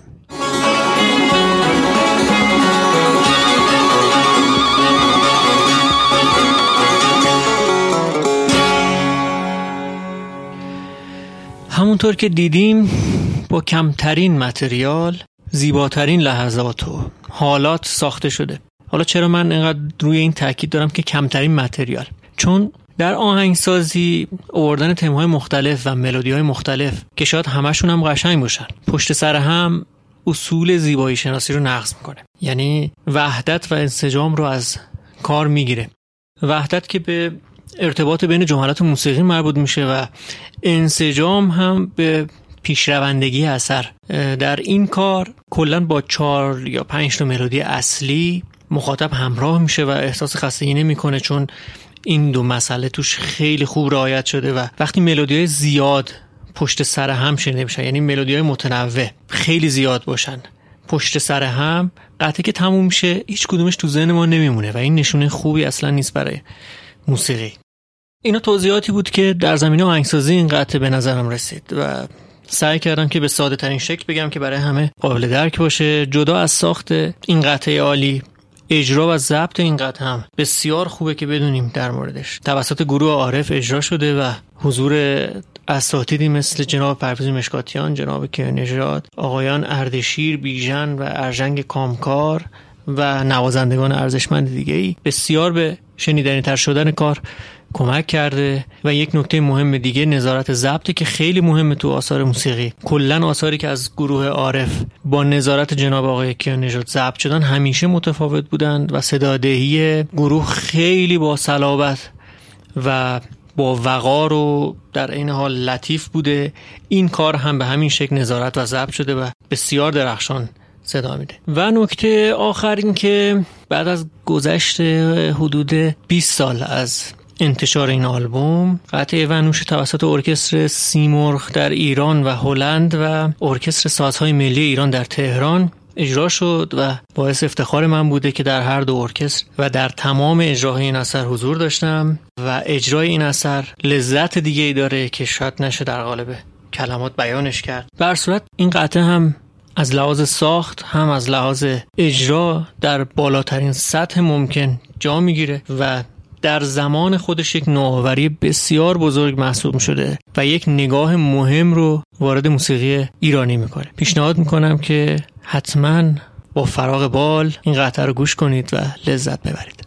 همونطور که دیدیم با کمترین متریال زیباترین لحظات و حالات ساخته شده. حالا چرا من اینقدر روی این تاکید دارم که کمترین متریال؟ چون در آهنگسازی آوردن تمهای مختلف و ملودی های مختلف که شاید همشون هم قشنگ باشن. پشت سر هم اصول زیبایی شناسی رو نقض می‌کنه. یعنی وحدت و انسجام رو از کار می‌گیره. وحدت که به ارتباط بین جملات موسیقی مربوط میشه و انسجام هم به پیشروندگی اثر. در این کار کلا با چهار یا پنج تا ملودی اصلی مخاطب همراه میشه و احساس خستگی نمی‌کنه چون این دو مسئله توش خیلی خوب رعایت شده و وقتی ملودی زیاد پشت سر هم شنیده میشن یعنی ملودی های متنوع خیلی زیاد باشن پشت سر هم قطعه که تموم میشه هیچ کدومش تو ذهن ما نمیمونه و این نشونه خوبی اصلا نیست برای موسیقی. اینا توضیحاتی بود که در زمینه آهنگسازی این قطعه به نظرم رسید و سعی کردم که به ساده ترین شکل بگم که برای همه قابل درک باشه. جدا از ساخت این قطعه عالی اجرا و ضبط این قطعه هم بسیار خوبه که بدونیم در موردش. توسط گروه عارف اجرا شده و حضور اساتیدی مثل جناب پرویز مشکاتیان جناب کیانژاد آقایان اردشیر بیژن و ارژنگ کامکار و نوازندگان ارزشمند دیگه ای بسیار به شنیدنی تر شدن کار کمک کرده و یک نکته مهم دیگه نظارت ضبطی که خیلی مهمه تو آثار موسیقی. کلا آثاری که از گروه عارف با نظارت جناب آقای کیانژاد ضبط شدن همیشه متفاوت بودند و صدادهی گروه خیلی با صلابت و با وقار و در این حال لطیف بوده. این کار هم به همین شکل نظارت و ضبط شده و بسیار درخشان صدا میده. و نکته آخر این که بعد از گذشت حدود 20 سال از انتشار این آلبوم قطعه ونوش توسط ارکستر سیمرغ در ایران و هلند و ارکستر سازهای ملی ایران در تهران اجرا شد و باعث افتخار من بوده که در هر دو ارکستر و در تمام اجراهای این اثر حضور داشتم و اجرای این اثر لذت دیگه ای داره که شاید نشه در قالب کلمات بیانش کرد. بر صورت این قطعه هم از لحاظ ساخت هم از لحاظ اجرا در بالاترین سطح ممکن جا می‌گیره و در زمان خودش یک نوآوری بسیار بزرگ محسوب شده و یک نگاه مهم رو وارد موسیقی ایرانی می‌کنه. پیشنهاد می‌کنم که حتما با فراغ بال این قطعه رو گوش کنید و لذت ببرید.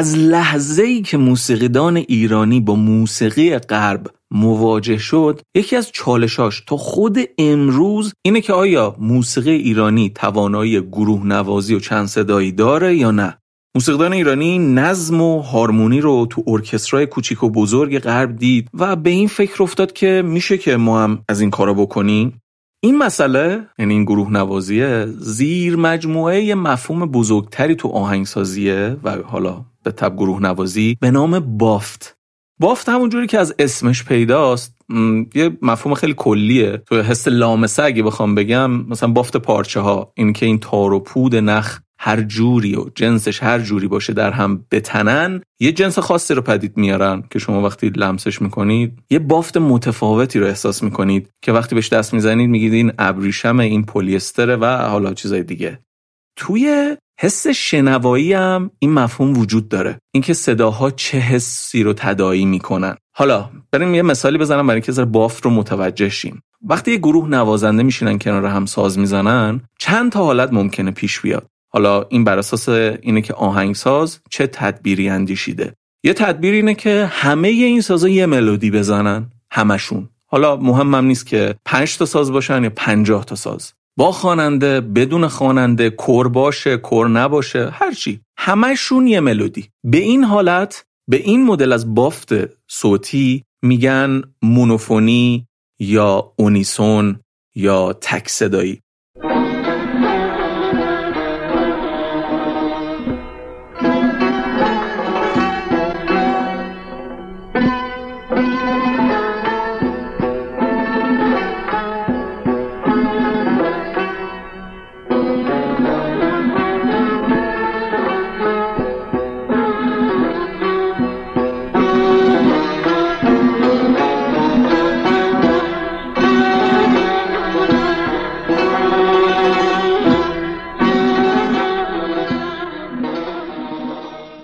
از لحظه ای که موسیقیدان ایرانی با موسیقی غرب مواجه شد یکی از چالشاش تا خود امروز اینه که آیا موسیقی ایرانی توانایی گروه نوازی و چند صدایی داره یا نه؟ موسیقیدان ایرانی نظم و هارمونی رو تو ارکسترای کوچیک و بزرگ غرب دید و به این فکر افتاد که میشه که ما هم از این کارا بکنیم. این مسئله یعنی این گروه نوازیه زیر مجموعه مفهوم بزرگتری تو آهنگسازیه و حالا به تب گروه نوازی به نام بافت. بافت همونجوری که از اسمش پیداست. یه مفهوم خیلی کلیه. تو حس لامسه اگه بخوام بگم مثلا بافت پارچه ها این که این تار و پود نخ هر جوری و جنسش هر جوری باشه در هم بتنن یه جنس خاصی رو پدید میارن که شما وقتی لمسش می‌کنید یه بافت متفاوتی رو احساس می‌کنید که وقتی بهش دست می‌زنید میگید این ابریشم این پلیستره و حالا چیزای دیگه. توی حس شنوایی هم این مفهوم وجود داره. اینکه صداها چه حسی رو تدایی می‌کنن. حالا بریم یه مثالی بزنم برای اینکه بافت رو متوجه شیم. وقتی یه گروه نوازنده میشینن کنار هم ساز می‌زنن چند تا حالت ممکنه پیش بیاد؟ حالا این بر اساس اینه که آهنگساز چه تدبیری اندیشیده؟ یه تدبیر اینه که همه این سازا یه ملودی بزنن. همشون. حالا مهمم نیست که 5 تا ساز باشن یا 50 تا ساز. با خواننده بدون خواننده کور باشه کور نباشه هرچی همشون یه ملودی. به این حالت به این مدل از بافت صوتی میگن مونوفونی یا اونیسون یا تک صدایی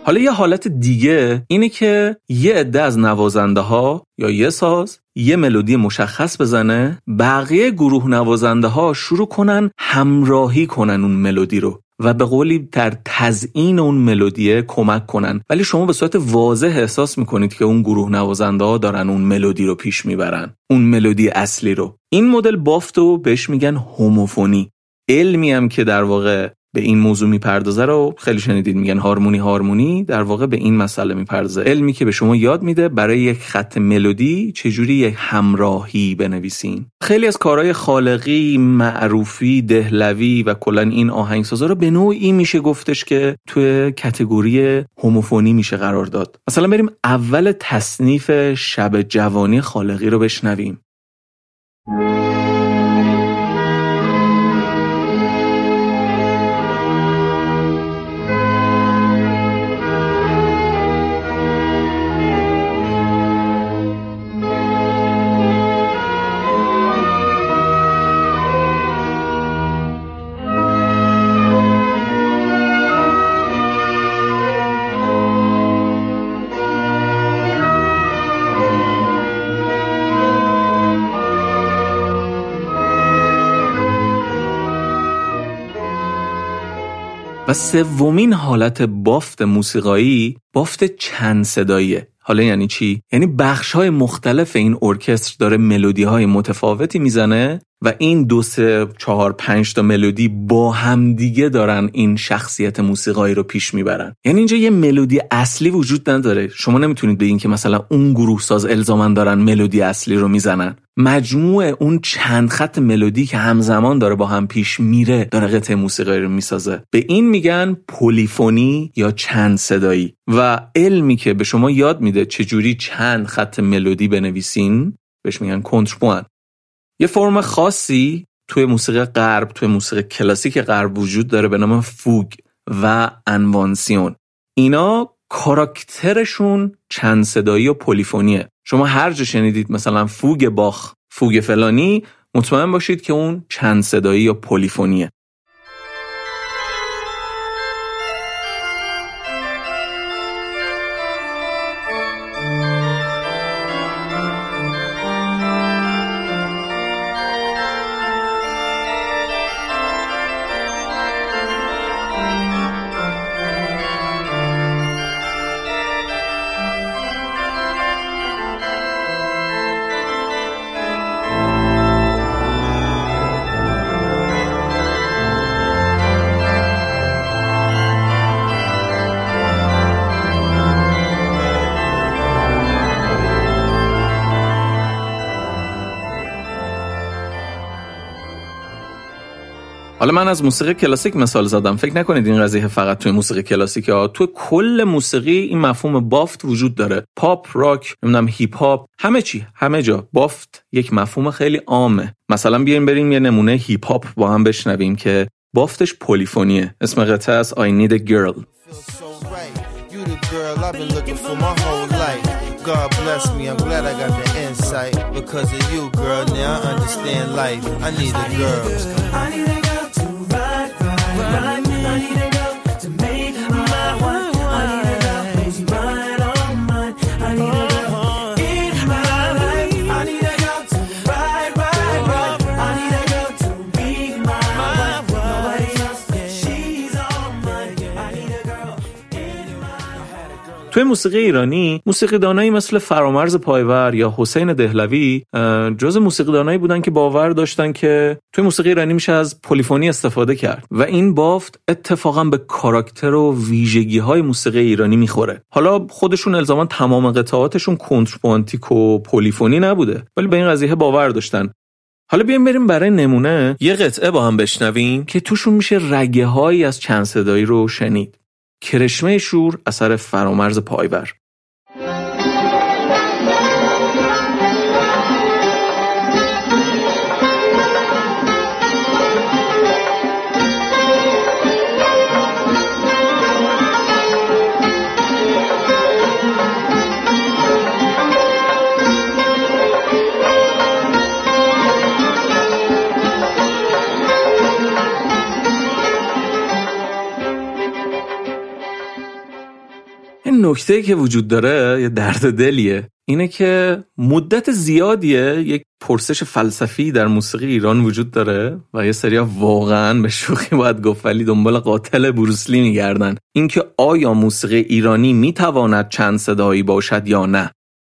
حالا یه حالت دیگه اینه که یه عده از نوازنده ها یا یه ساز یه ملودی مشخص بزنه بقیه گروه نوازنده ها شروع کنن همراهی کنن اون ملودی رو و به قولی در تزیین اون ملودیه کمک کنن. ولی شما به صورت واضح احساس می‌کنید که اون گروه نوازنده ها دارن اون ملودی رو پیش می‌برن اون ملودی اصلی رو. این مدل بافت رو بهش میگن هوموفونی. علمی هم که در واقع به این موضوع می‌پردازه رو خیلی شنیدید میگن هارمونی هارمونی در واقع به این مسئله می‌پردازه. علمی که به شما یاد میده برای یک خط ملودی چجوری یک همراهی بنویسین؟ خیلی از کارهای خالقی معروفی دهلوی و کلا این آهنگسازا رو به نوعی میشه گفتش که توی کتگوری هوموفونی میشه قرار داد. مثلا بریم اول تصنیف شب جوانی خالقی رو بشنویم. سومین حالت بافت موسیقایی بافت چند صداییه. حالا یعنی چی؟ یعنی بخش های مختلف این ارکستر داره ملودی های متفاوتی می‌زنه و این دو سه چهار پنج تا ملودی با همدیگه دارن این شخصیت موسیقایی رو پیش می‌برن. یعنی اینجا یه ملودی اصلی وجود نداره. شما نمی‌تونید بگین که مثلا اون گروه ساز الزامن دارن ملودی اصلی رو می‌زنن. مجموع اون چند خط ملودی که همزمان داره با هم پیش میره داره قطعه موسیقایی رو می‌سازه. به این میگن پلیفونی یا چند صدایی. و علمی که به شما یاد میده چجوری چند خط ملودی بنویسین بهش میگن کنترپوان. یه فرم خاصی توی موسیقی غرب توی موسیقی کلاسیک غرب وجود داره به نام فوگ و انوانسیون اینا کاراکترشون چند صدایی و پلیفونیه. شما هر جا شنیدید مثلا فوگ باخ فوگ فلانی مطمئن باشید که اون چند صدایی یا پلیفونیه. حالا من از موسیقی کلاسیک مثال زدم. فکر نکنید این قضیه فقط توی موسیقی کلاسیک ها. تو کل موسیقی این مفهوم بافت وجود داره. پاپ راک نمی‌دونم هیپ هاپ همه چی همه جا. بافت یک مفهوم خیلی عامه. مثلا بیایم بریم یه نمونه هیپ هاپ با هم بشنویم که بافتش پلیفونیه اسم قطعه از I need a girl. God bless me, I'm glad I got the insight. Because of you, girl, now I understand life. I need a girl. توی موسیقی ایرانی موسیقی دانایی مثل فرامرز پایور یا حسین دهلوی جز موسیقی دانایی بودن که باور داشتن که توی موسیقی ایرانی میشه از پلیفونی استفاده کرد و این بافت اتفاقا به کاراکتر و ویژگی های موسیقی ایرانی می‌خوره. حالا خودشون الزاما تمام قطعاتشون کنترپوانتیک و پلیفونی نبوده ولی به این قضیه باور داشتن. حالا بیایم بریم برای نمونه. یه قطعه با هم بشنویم که توشون میشه رگه هایی از چند صدایی رو شنید. کرشمه شور اثر فرامرز پایور. نکته که وجود داره یه درد دلیه اینه که مدت زیادیه یک پرسش فلسفی در موسیقی ایران وجود داره و یه سری واقعا به شوخی باید گفت ولی دنبال قاتل بروسلی میگردن. اینکه آیا موسیقی ایرانی می‌تواند چند صدایی باشد یا نه.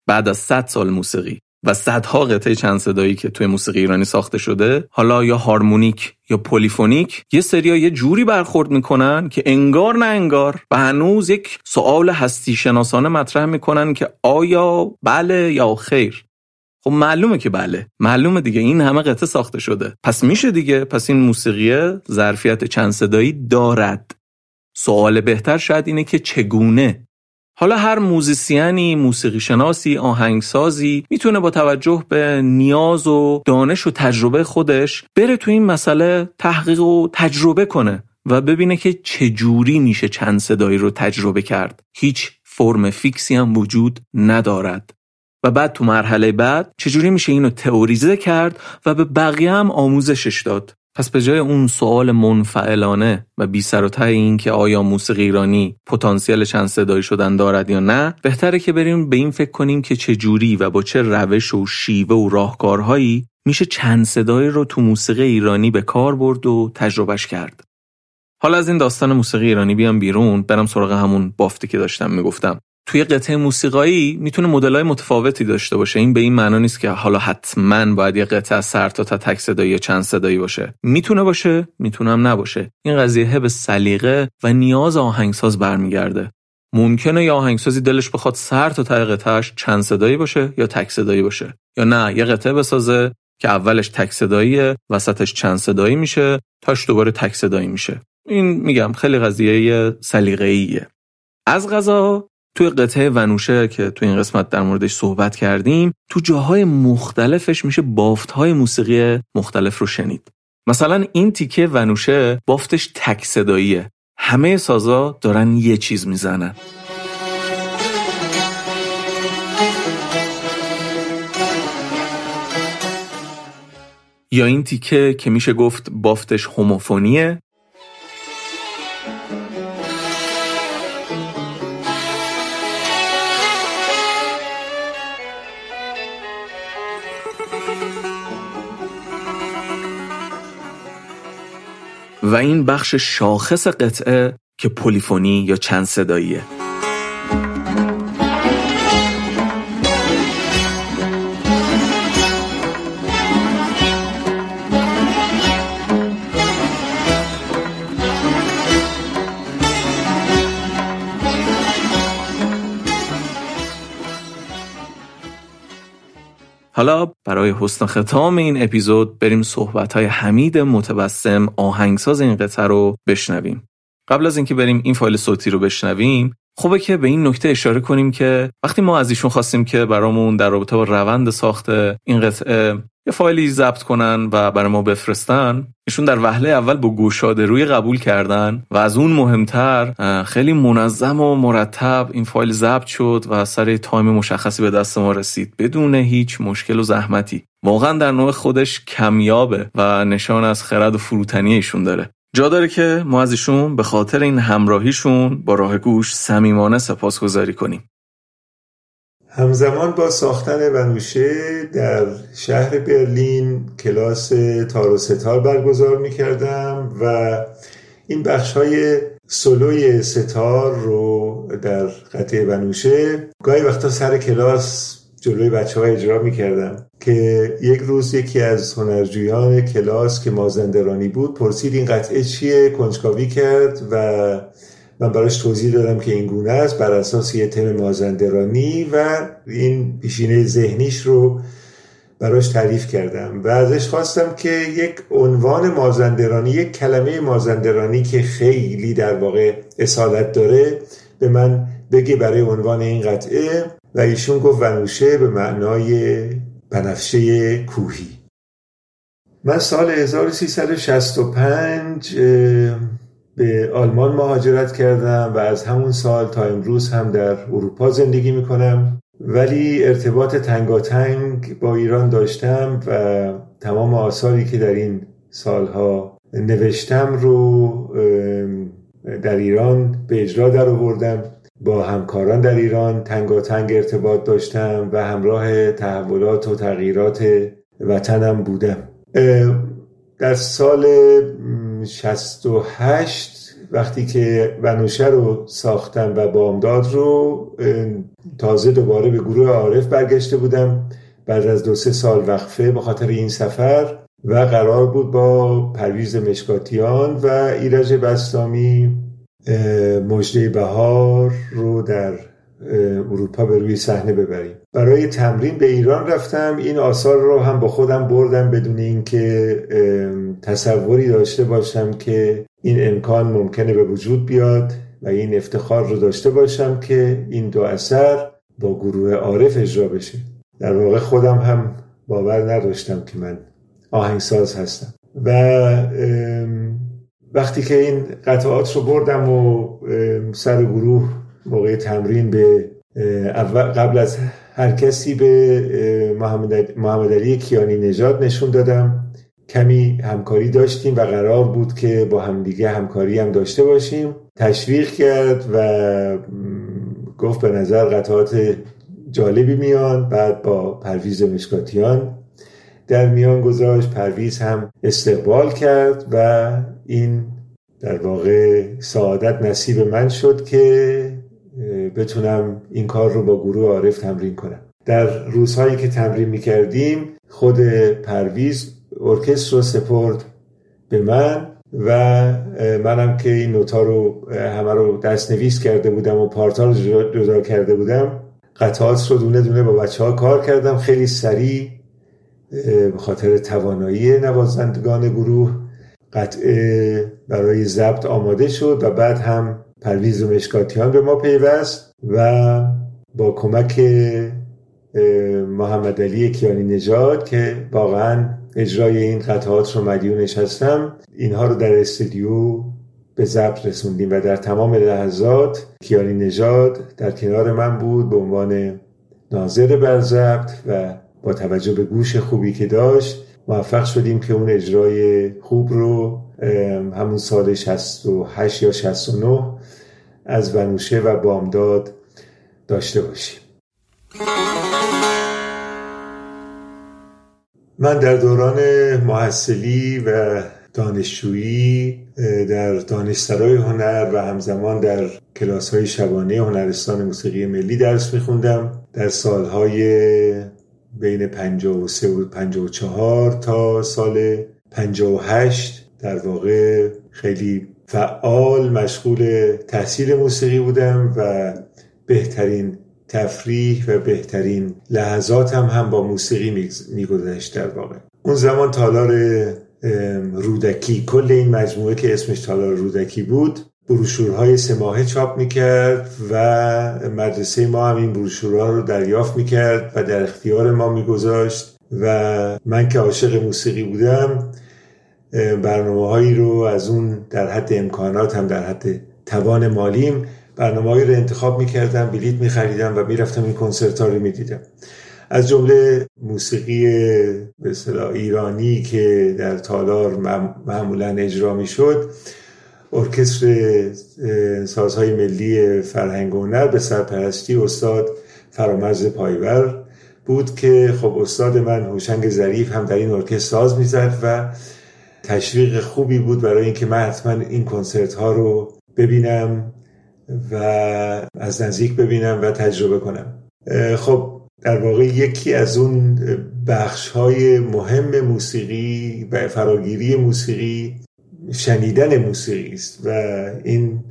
بعد از 100 سال موسیقی. و صدها قطعه چند صدایی که توی موسیقی ایرانی ساخته شده حالا یا هارمونیک یا پلیفونیک یه سریا یه جوری برخورد می‌کنن که انگار نه انگار و هنوز یک سوال هستی شناسانه مطرح می‌کنن که آیا بله یا خیر. خب معلومه که بله. معلومه دیگه این همه قطعه ساخته شده. پس میشه دیگه. پس این موسیقی ظرفیت چند صدایی دارد. سوال بهتر شاید اینه که چگونه؟ حالا هر موزیسیانی، موسیقی شناسی، آهنگسازی می‌تونه با توجه به نیاز و دانش و تجربه خودش بره تو این مسئله تحقیق و تجربه کنه و ببینه که چجوری میشه چند صدایی رو تجربه کرد. هیچ فرم فیکسی هم وجود ندارد. و بعد تو مرحله بعد چجوری میشه اینو تئوریزه کرد و به بقیه هم آموزشش داد. پس به جای اون سوال منفعلانه و بی سر و این که آیا موسیقی ایرانی پتانسیل چند صدایی شدن دارد یا نه بهتره که بریم به این فکر کنیم که چه جوری و با چه روش و شیوه و راهکارهایی میشه چند صدایی رو تو موسیقی ایرانی به کار برد و تجربهش کرد. حالا از این داستان موسیقی ایرانی بیام بیرون برم سراغ همون بافتی که داشتم می‌گفتم. توی قطعه موسیقایی می‌تونه مدلای متفاوتی داشته باشه. این به این معنا نیست که حالا حتما باید یه قطعه سر تا تک صدایی یا چند صدایی باشه. می‌تونه باشه می‌تونه هم نباشه. این قضیه به سلیقه و نیاز آهنگساز برمیگرده. ممکنه یه آهنگسازی دلش بخواد سر تا ته چند صدایی باشه یا تک صدایی باشه. یا نه یه قطعه بسازه که اولش تک صداییه وسطش چند صدایی میشه تاش دوباره تک صدایی میشه. این میگم خیلی قضیه سلیقه‌ایه. از غذا توی قطعه ونوشه که توی این قسمت در موردش صحبت کردیم تو جاهای مختلفش میشه بافتهای موسیقی مختلف رو شنید. مثلا این تیکه ونوشه بافتش تک صداییه. همه سازا دارن یه چیز می‌زنن. یا این تیکه که میشه گفت بافتش هوموفونیه و این بخش شاخص قطعه که پلیفونی یا چند صداییه. حالا برای حسن ختام این اپیزود بریم صحبت های حمید متبسم آهنگساز این قطعه رو بشنویم. قبل از اینکه بریم این فایل صوتی رو بشنویم خوبه که به این نکته اشاره کنیم که وقتی ما از ایشون خواستیم که برامون در رابطه با روند ساخت این قطعه یه فایلی ضبط کنن و برای ما بفرستن ایشون در وهله اول با گشاده رویی قبول کردن و از اون مهمتر خیلی منظم و مرتب این فایل ضبط شد و سر time مشخصی به دست ما رسید بدون هیچ مشکل و زحمتی. واقعا در نوع خودش کمیابه و نشان از خرد و فروتنی ایشون داره. جا داره که ما از ایشون به خاطر این همراهیشون با راه گوش صمیمانه سپاسگزاری کنیم. همزمان با ساختن ونوشه در شهر برلین کلاس تار و ستار برگزار می کردم و این بخش های سولوی ستار رو در قطعه ونوشه گاهی وقتا سر کلاس جلوی بچه ها اجرا می کردم که یک روز یکی از هنرجویان کلاس که مازندرانی بود پرسید این قطعه چیه؟ کنجکاوی کرد و من براش توضیح دادم که این گونه است بر اساس یه تم مازندرانی و این پیشینه ذهنیش رو براش تعریف کردم و ازش خواستم که یک عنوان مازندرانی یک کلمه مازندرانی که خیلی در واقع اصالت داره به من بگه برای عنوان این قطعه و ایشون گفت ونوشه به معنای بنفشه کوهی. من سال 1365 به آلمان مهاجرت کردم و از همون سال تا امروز هم در اروپا زندگی می‌کنم. ولی ارتباط تنگاتنگ با ایران داشتم و تمام آثاری که در این سالها نوشتم رو در ایران به اجرا در آوردم. با همکاران در ایران تنگاتنگ ارتباط داشتم و همراه تحولات و تغییرات وطنم بودم. در سال 68 وقتی که ونوشه رو ساختم و بامداد رو تازه دوباره به گروه عارف برگشته بودم. بعد از دو سه سال وقفه به خاطر این سفر و قرار بود با پرویز مشکاتیان و ایرج بستامی مجده بهار رو در اروپا به روی صحنه ببریم. برای تمرین به ایران رفتم. این آثار رو هم با خودم بردم بدون اینکه تصوری داشته باشم که این امکان ممکنه به وجود بیاد و این افتخار رو داشته باشم که این دو اثر با گروه عارف اجرا بشه. در واقع خودم هم باور نداشتم که من آهنگساز هستم. و وقتی که این قطعات رو بردم و سر گروه موقع تمرین به قبل از هر کسی به محمد علی کیانی نژاد نشون دادم. کمی همکاری داشتیم و قرار بود که با همدیگه همکاری هم داشته باشیم. تشویق کرد و گفت به نظر قطعات جالبی میان. بعد با پرویز مشکاتیان در میان گذاشت پرویز هم استقبال کرد و این در واقع سعادت نصیب من شد که بتونم این کار رو با گروه عارف تمرین کنم. در روزهایی که تمرین می‌کردیم خود پرویز ارکستر رو سپرد به من و منم که این نوتا رو همه رو دست نویس کرده بودم و پارتا رو جدا کرده بودم. قطعات رو دونه دونه با بچه ها کار کردم. خیلی سریع به خاطر توانایی نوازندگان گروه قطعه برای ضبط آماده شد و بعد هم پرویز و مشکاتیان به ما پیوست و با کمک محمد علی کیانی نژاد که واقعا اجرای این قطعات رو مدیونش هستم اینها رو در استودیو به ضبط رسوندیم و در تمام لحظات کیانی نژاد در کنار من بود به عنوان ناظر بر ضبط و با توجه به گوش خوبی که داشت موفق شدیم که اون اجرای خوب رو همون سال 68 یا 69 از ونوشه و بامداد داشته باشیم. من در دوران محصلی و دانشجویی در دانشسرای هنر و همزمان در کلاس های شبانه هنرستان موسیقی ملی درس میخوندم. در سالهای بین 53 و 54 تا سال 58 در واقع خیلی فعال مشغول تحصیل موسیقی بودم و بهترین تفریح و بهترین لحظات هم, هم با موسیقی میگذشت در واقع. اون زمان تالار رودکی کل این مجموعه که اسمش تالار رودکی بود بروشورهای سه چاپ می‌کرد و مدرسه ما هم این بروشورها رو دریافت می‌کرد و در اختیار ما میگذاشت و من که عاشق موسیقی بودم برنامه هایی رو از اون در حد امکانات هم در حد توان مالیم برنامه رو انتخاب می‌کردم بلیت میخریدم و می‌رفتم این کنسرت ها رو می‌دیدم. از جمله موسیقی به ایرانی که در تالار معمولا اجرا می‌شد ارکستر سازهای ملی فرهنگ و هنر به سرپرستی استاد فرامرز پایور بود که خب استاد من هوشنگ ظریف هم در این ارکستر ساز می‌زد و تشویق خوبی بود برای اینکه من حتما این کنسرت ها رو ببینم و از نزدیک ببینم و تجربه کنم. خب در واقع یکی از اون بخش های مهم موسیقی و فراگیری موسیقی شنیدن موسیقی است و این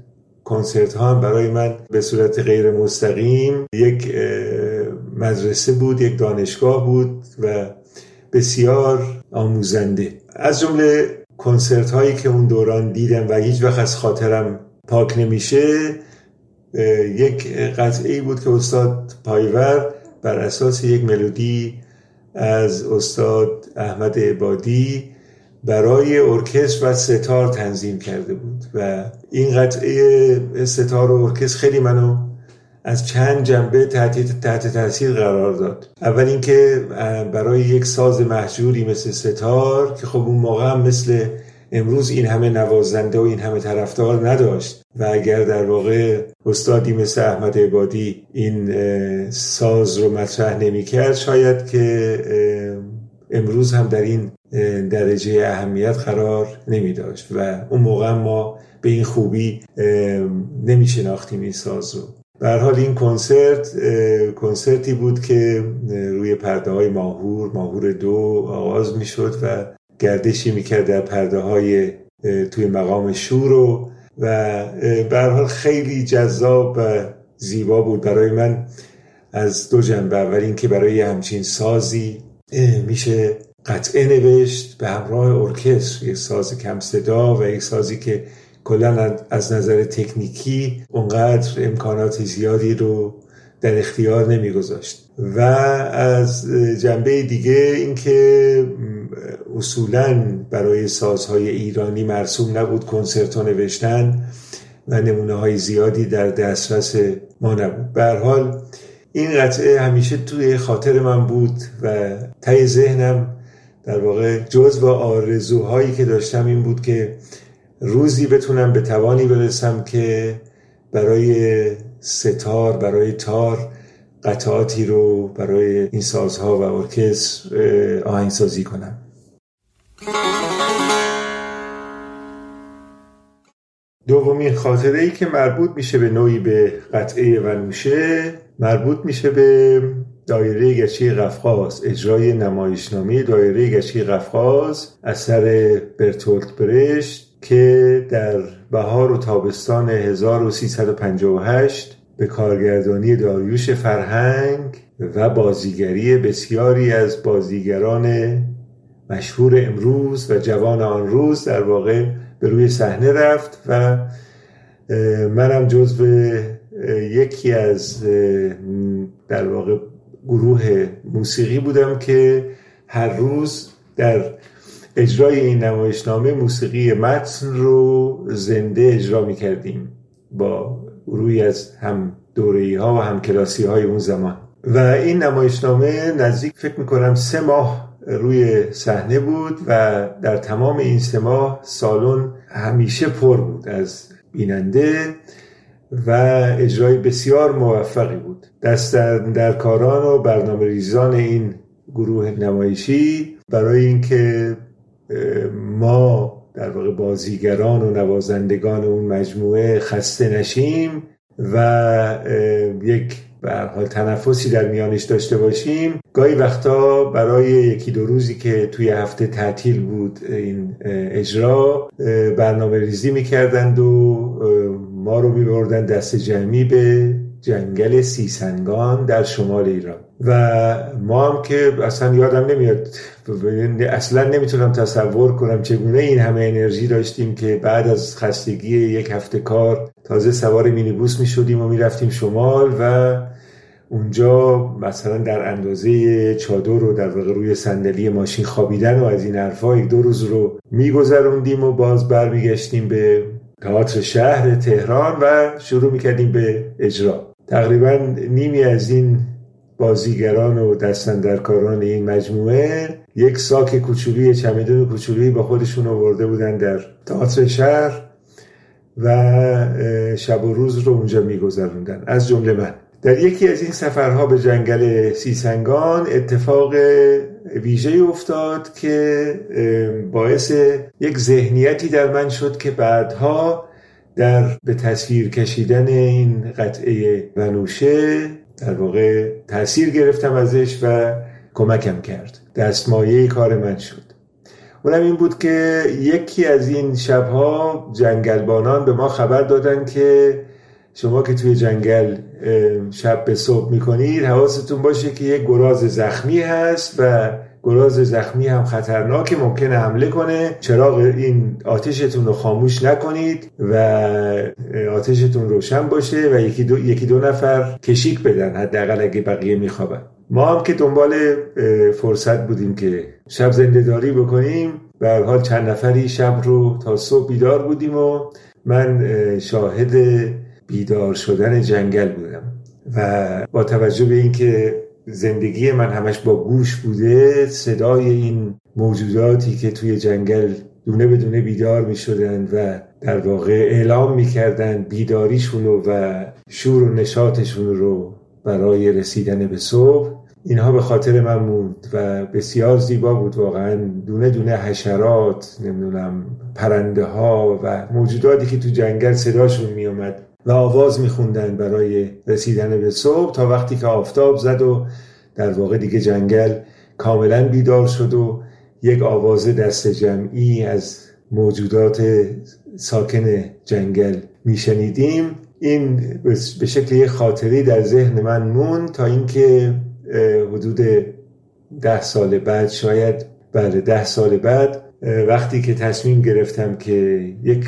کنسرت ها هم برای من به صورت غیر مستقیم یک مدرسه بود یک دانشگاه بود و بسیار آموزنده. از جمله کنسرت هایی که اون دوران دیدم و هیچ وقت از خاطرم پاک نمیشه یک قطعه ای بود که استاد پایور بر اساس یک ملودی از استاد احمد عبادی برای ارکستر و ستار تنظیم کرده بود و این قطعه ستار و ارکستر خیلی منو از چند جنبه تحت, تحت تاثیر قرار داد. اول اینکه برای یک ساز محجوری مثل ستار که خب اون موقع هم مثل امروز این همه نوازنده و این همه طرفدار نداشت و اگر در واقع استادی مثل احمد عبادی این ساز رو مطرح نمی کرد شاید که امروز هم در این درجه اهمیت قرار نمی داشت و اون موقع ما به این خوبی نمی شناختیم این ساز رو. حال این کنسرت کنسرتی بود که روی پرده های ماهور ماهور دو آغاز می‌شد و گردشی می‌کرد در پرده های توی مقام شور و به حال خیلی جذاب و زیبا بود برای من. از دو جنبه اول اینکه برای همچین سازی میشه قطعه نوشت به همراه ارکستر یک ساز کم صدا و یک سازی که کلا از نظر تکنیکی اونقدر امکانات زیادی رو در اختیار نمیگذاشت. و از جنبه دیگه اینکه اصولا برای سازهای ایرانی مرسوم نبود کنسرت نوشتن و نمونه های زیادی در دسترس ما نبود. به حال این قطعه همیشه توی خاطر من بود و تای ذهنم در واقع جز و آرزوهایی که داشتم این بود که روزی بتونم به توانی برسم که برای ستار برای تار قطعاتی رو برای این سازها و ارکستر آهنگسازی کنم. دومین خاطره ای که مربوط میشه به نوعی به قطعه ونوشه مربوط میشه به دایره گچی قفقاز. اجرای نمایشنامه دایره گچی قفقاز اثر برتولت برشت که در بهار و تابستان 1358 به کارگردانی داریوش فرهنگ و بازیگری بسیاری از بازیگران مشهور امروز و جوان آن روز در واقع به روی صحنه رفت و منم جزو یکی از در واقع گروه موسیقی بودم که هر روز در اجرای این نمایشنامه موسیقی متن رو زنده اجرا می کردیم با گروهی از هم دورهی ها و هم کلاسی های اون زمان. و این نمایشنامه نزدیک فکر می کنم سه ماه روی صحنه بود و در تمام این سه ماه سالن همیشه پر بود از بیننده و اجرای بسیار موفقی بود. دست در کاران و برنامه ریزان این گروه نمایشی برای اینکه ما در واقع بازیگران و نوازندگان اون مجموعه خسته نشیم و یک به حال تنفسی در میانش داشته باشیم. گاهی وقتا برای یکی دو روزی که توی هفته تعطیل بود این اجرا برنامه ریزی می‌کردند و ما رو میبردن دست جمعی به جنگل سیسنگان در شمال ایران. و ما هم که اصلا یادم نمیاد اصلا نمی‌تونم تصور کنم چگونه این همه انرژی داشتیم که بعد از خستگی یک هفته کار تازه سوار مینیبوس می‌شدیم و می‌رفتیم شمال و اونجا مثلا در اندازه چادر رو در واقع روی صندلی ماشین خوابیدن و از این حرفا یک دو روز رو میگذروندیم و باز برمیگشتیم به تئاتر شهر تهران و شروع می‌کردیم به اجرا. تقریبا نیمی از این بازیگران و دستندرکاران این مجموعه یک ساک کوچولی چمدون کوچولی با خودشون آورده بودن در تئاتر شهر و شب و روز رو اونجا میگذروندن از جمله من. در یکی از این سفرها به جنگل سیسنگان اتفاق ویژه افتاد که باعث یک ذهنیتی در من شد که بعدها در به تصویر کشیدن این قطعه ونوشه در واقع تاثیر گرفتم ازش و کمکم کرد. دستمایه کار من شد. اونم این بود که یکی از این شبها جنگلبانان به ما خبر دادن که شما که توی جنگل شب به صبح می‌کنید حواستون باشه که یک گراز زخمی هست و گراز زخمی هم خطرناکه ممکنه حمله کنه. چراغ این آتشتون رو خاموش نکنید و آتشتون روشن باشه و یکی دو, یکی دو نفر کشیک بدن حداقل اگه بقیه میخوابن. ما هم که دنبال فرصت بودیم که شب زنده داری بکنیم به حال چند نفری شب رو تا صبح بیدار بودیم و من شاهد بیدار شدن جنگل بودم و با توجه به اینکه زندگی من همش با گوش بوده صدای این موجوداتی که توی جنگل دونه به دونه بیدار می شدن و در واقع اعلام می کردن بیداریشون و شور و نشاطشون رو برای رسیدن به صبح. اینها به خاطر من موند و بسیار زیبا بود واقعا دونه دونه حشرات نمی‌دونم پرنده ها و موجوداتی که تو جنگل صداشون می اومد و آواز میخوندن برای رسیدن به صبح تا وقتی که آفتاب زد و در واقع دیگه جنگل کاملا بیدار شد و یک آواز دست جمعی از موجودات ساکن جنگل میشنیدیم. این به شکل یک خاطری در ذهن من مون تا اینکه حدود ده سال بعد شاید بله ده سال بعد وقتی که تصمیم گرفتم که یک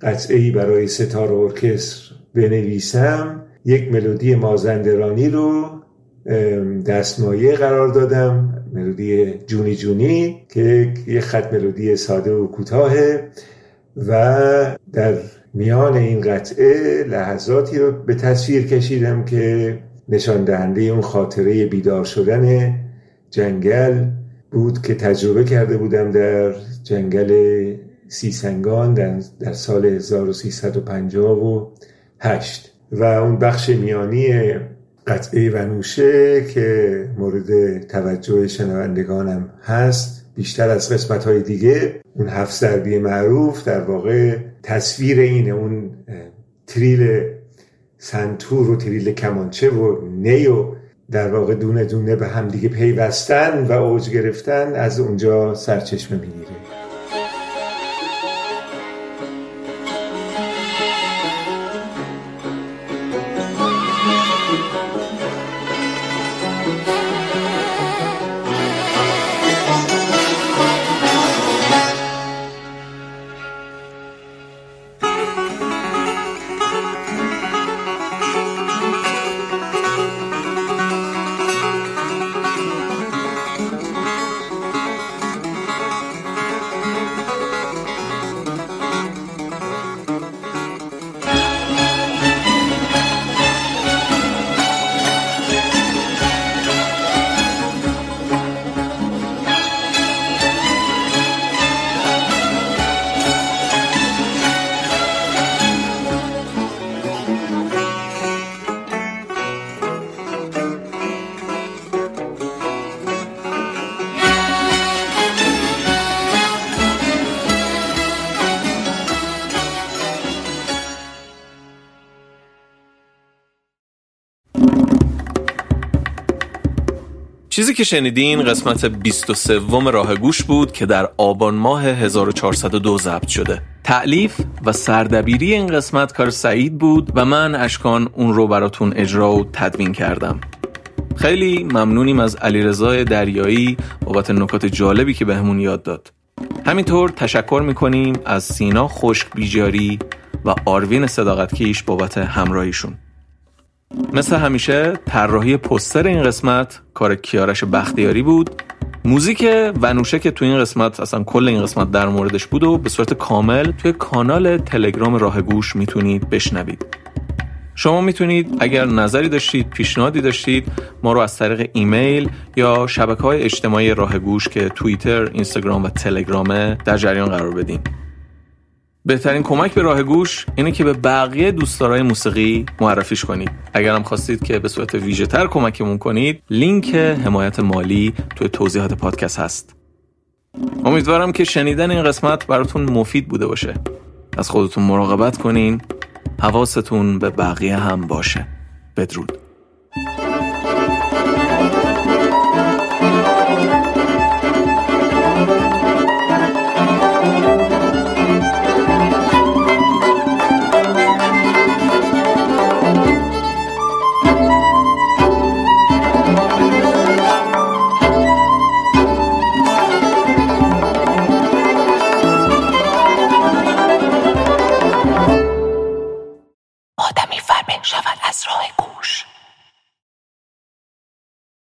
قطعه برای ستار ارکستر بنویسم یک ملودی مازندرانی رو دستمایه قرار دادم ملودی جونی جونی که یک خط ملودی ساده و کوتاهه و در میان این قطعه لحظاتی رو به تصویر کشیدم که نشان دهنده اون خاطره بیدار شدن جنگل بود که تجربه کرده بودم در جنگل سیسنگان در, در سال 1358 و اون بخش میانی قطعه ونوشه که مورد توجه شنوندگانم هست بیشتر از قسمت های دیگه اون هفت ضربی معروف در واقع تصویر اینه اون تریل سنتور و تریل کمانچه و نی و در واقع دونه دونه به هم دیگه پیوستن و اوج گرفتن از اونجا سرچشمه می‌گیره چیزی که شنیدین قسمت 23 راه گوش بود که در آبان ماه 1402 ضبط شده. تعلیف و سردبیری این قسمت کار سعید بود و من اشکان اون رو براتون اجرا و تدوین کردم. خیلی ممنونیم از علیرضا دریایی بابت نکات جالبی که بهمون یاد داد. همینطور تشکر می‌کنیم از سینا خشک بیجاری و آروین صداقتکیش بابت همراهیشون. مثل همیشه طراحی پستر این قسمت کار کیارش بختیاری بود. موزیک ونوشه که تو این قسمت اصلا کل این قسمت در موردش بود و به صورت کامل توی کانال تلگرام راه گوش می‌تونید بشنوید. شما می‌تونید اگر نظری داشتید پیشنهادی داشتید ما رو از طریق ایمیل یا شبکه های اجتماعی راه گوش که توییتر، اینستاگرام و تلگرامه در جریان قرار بدین. بهترین کمک به راه گوش اینه که به بقیه دوستدارای موسیقی معرفیش کنید. اگر هم خواستید که به صورت ویژه تر کمکمون کنید لینک حمایت مالی توی توضیحات پادکست هست. امیدوارم که شنیدن این قسمت براتون مفید بوده باشه. از خودتون مراقبت کنین. حواستون به بقیه هم باشه. بدرود.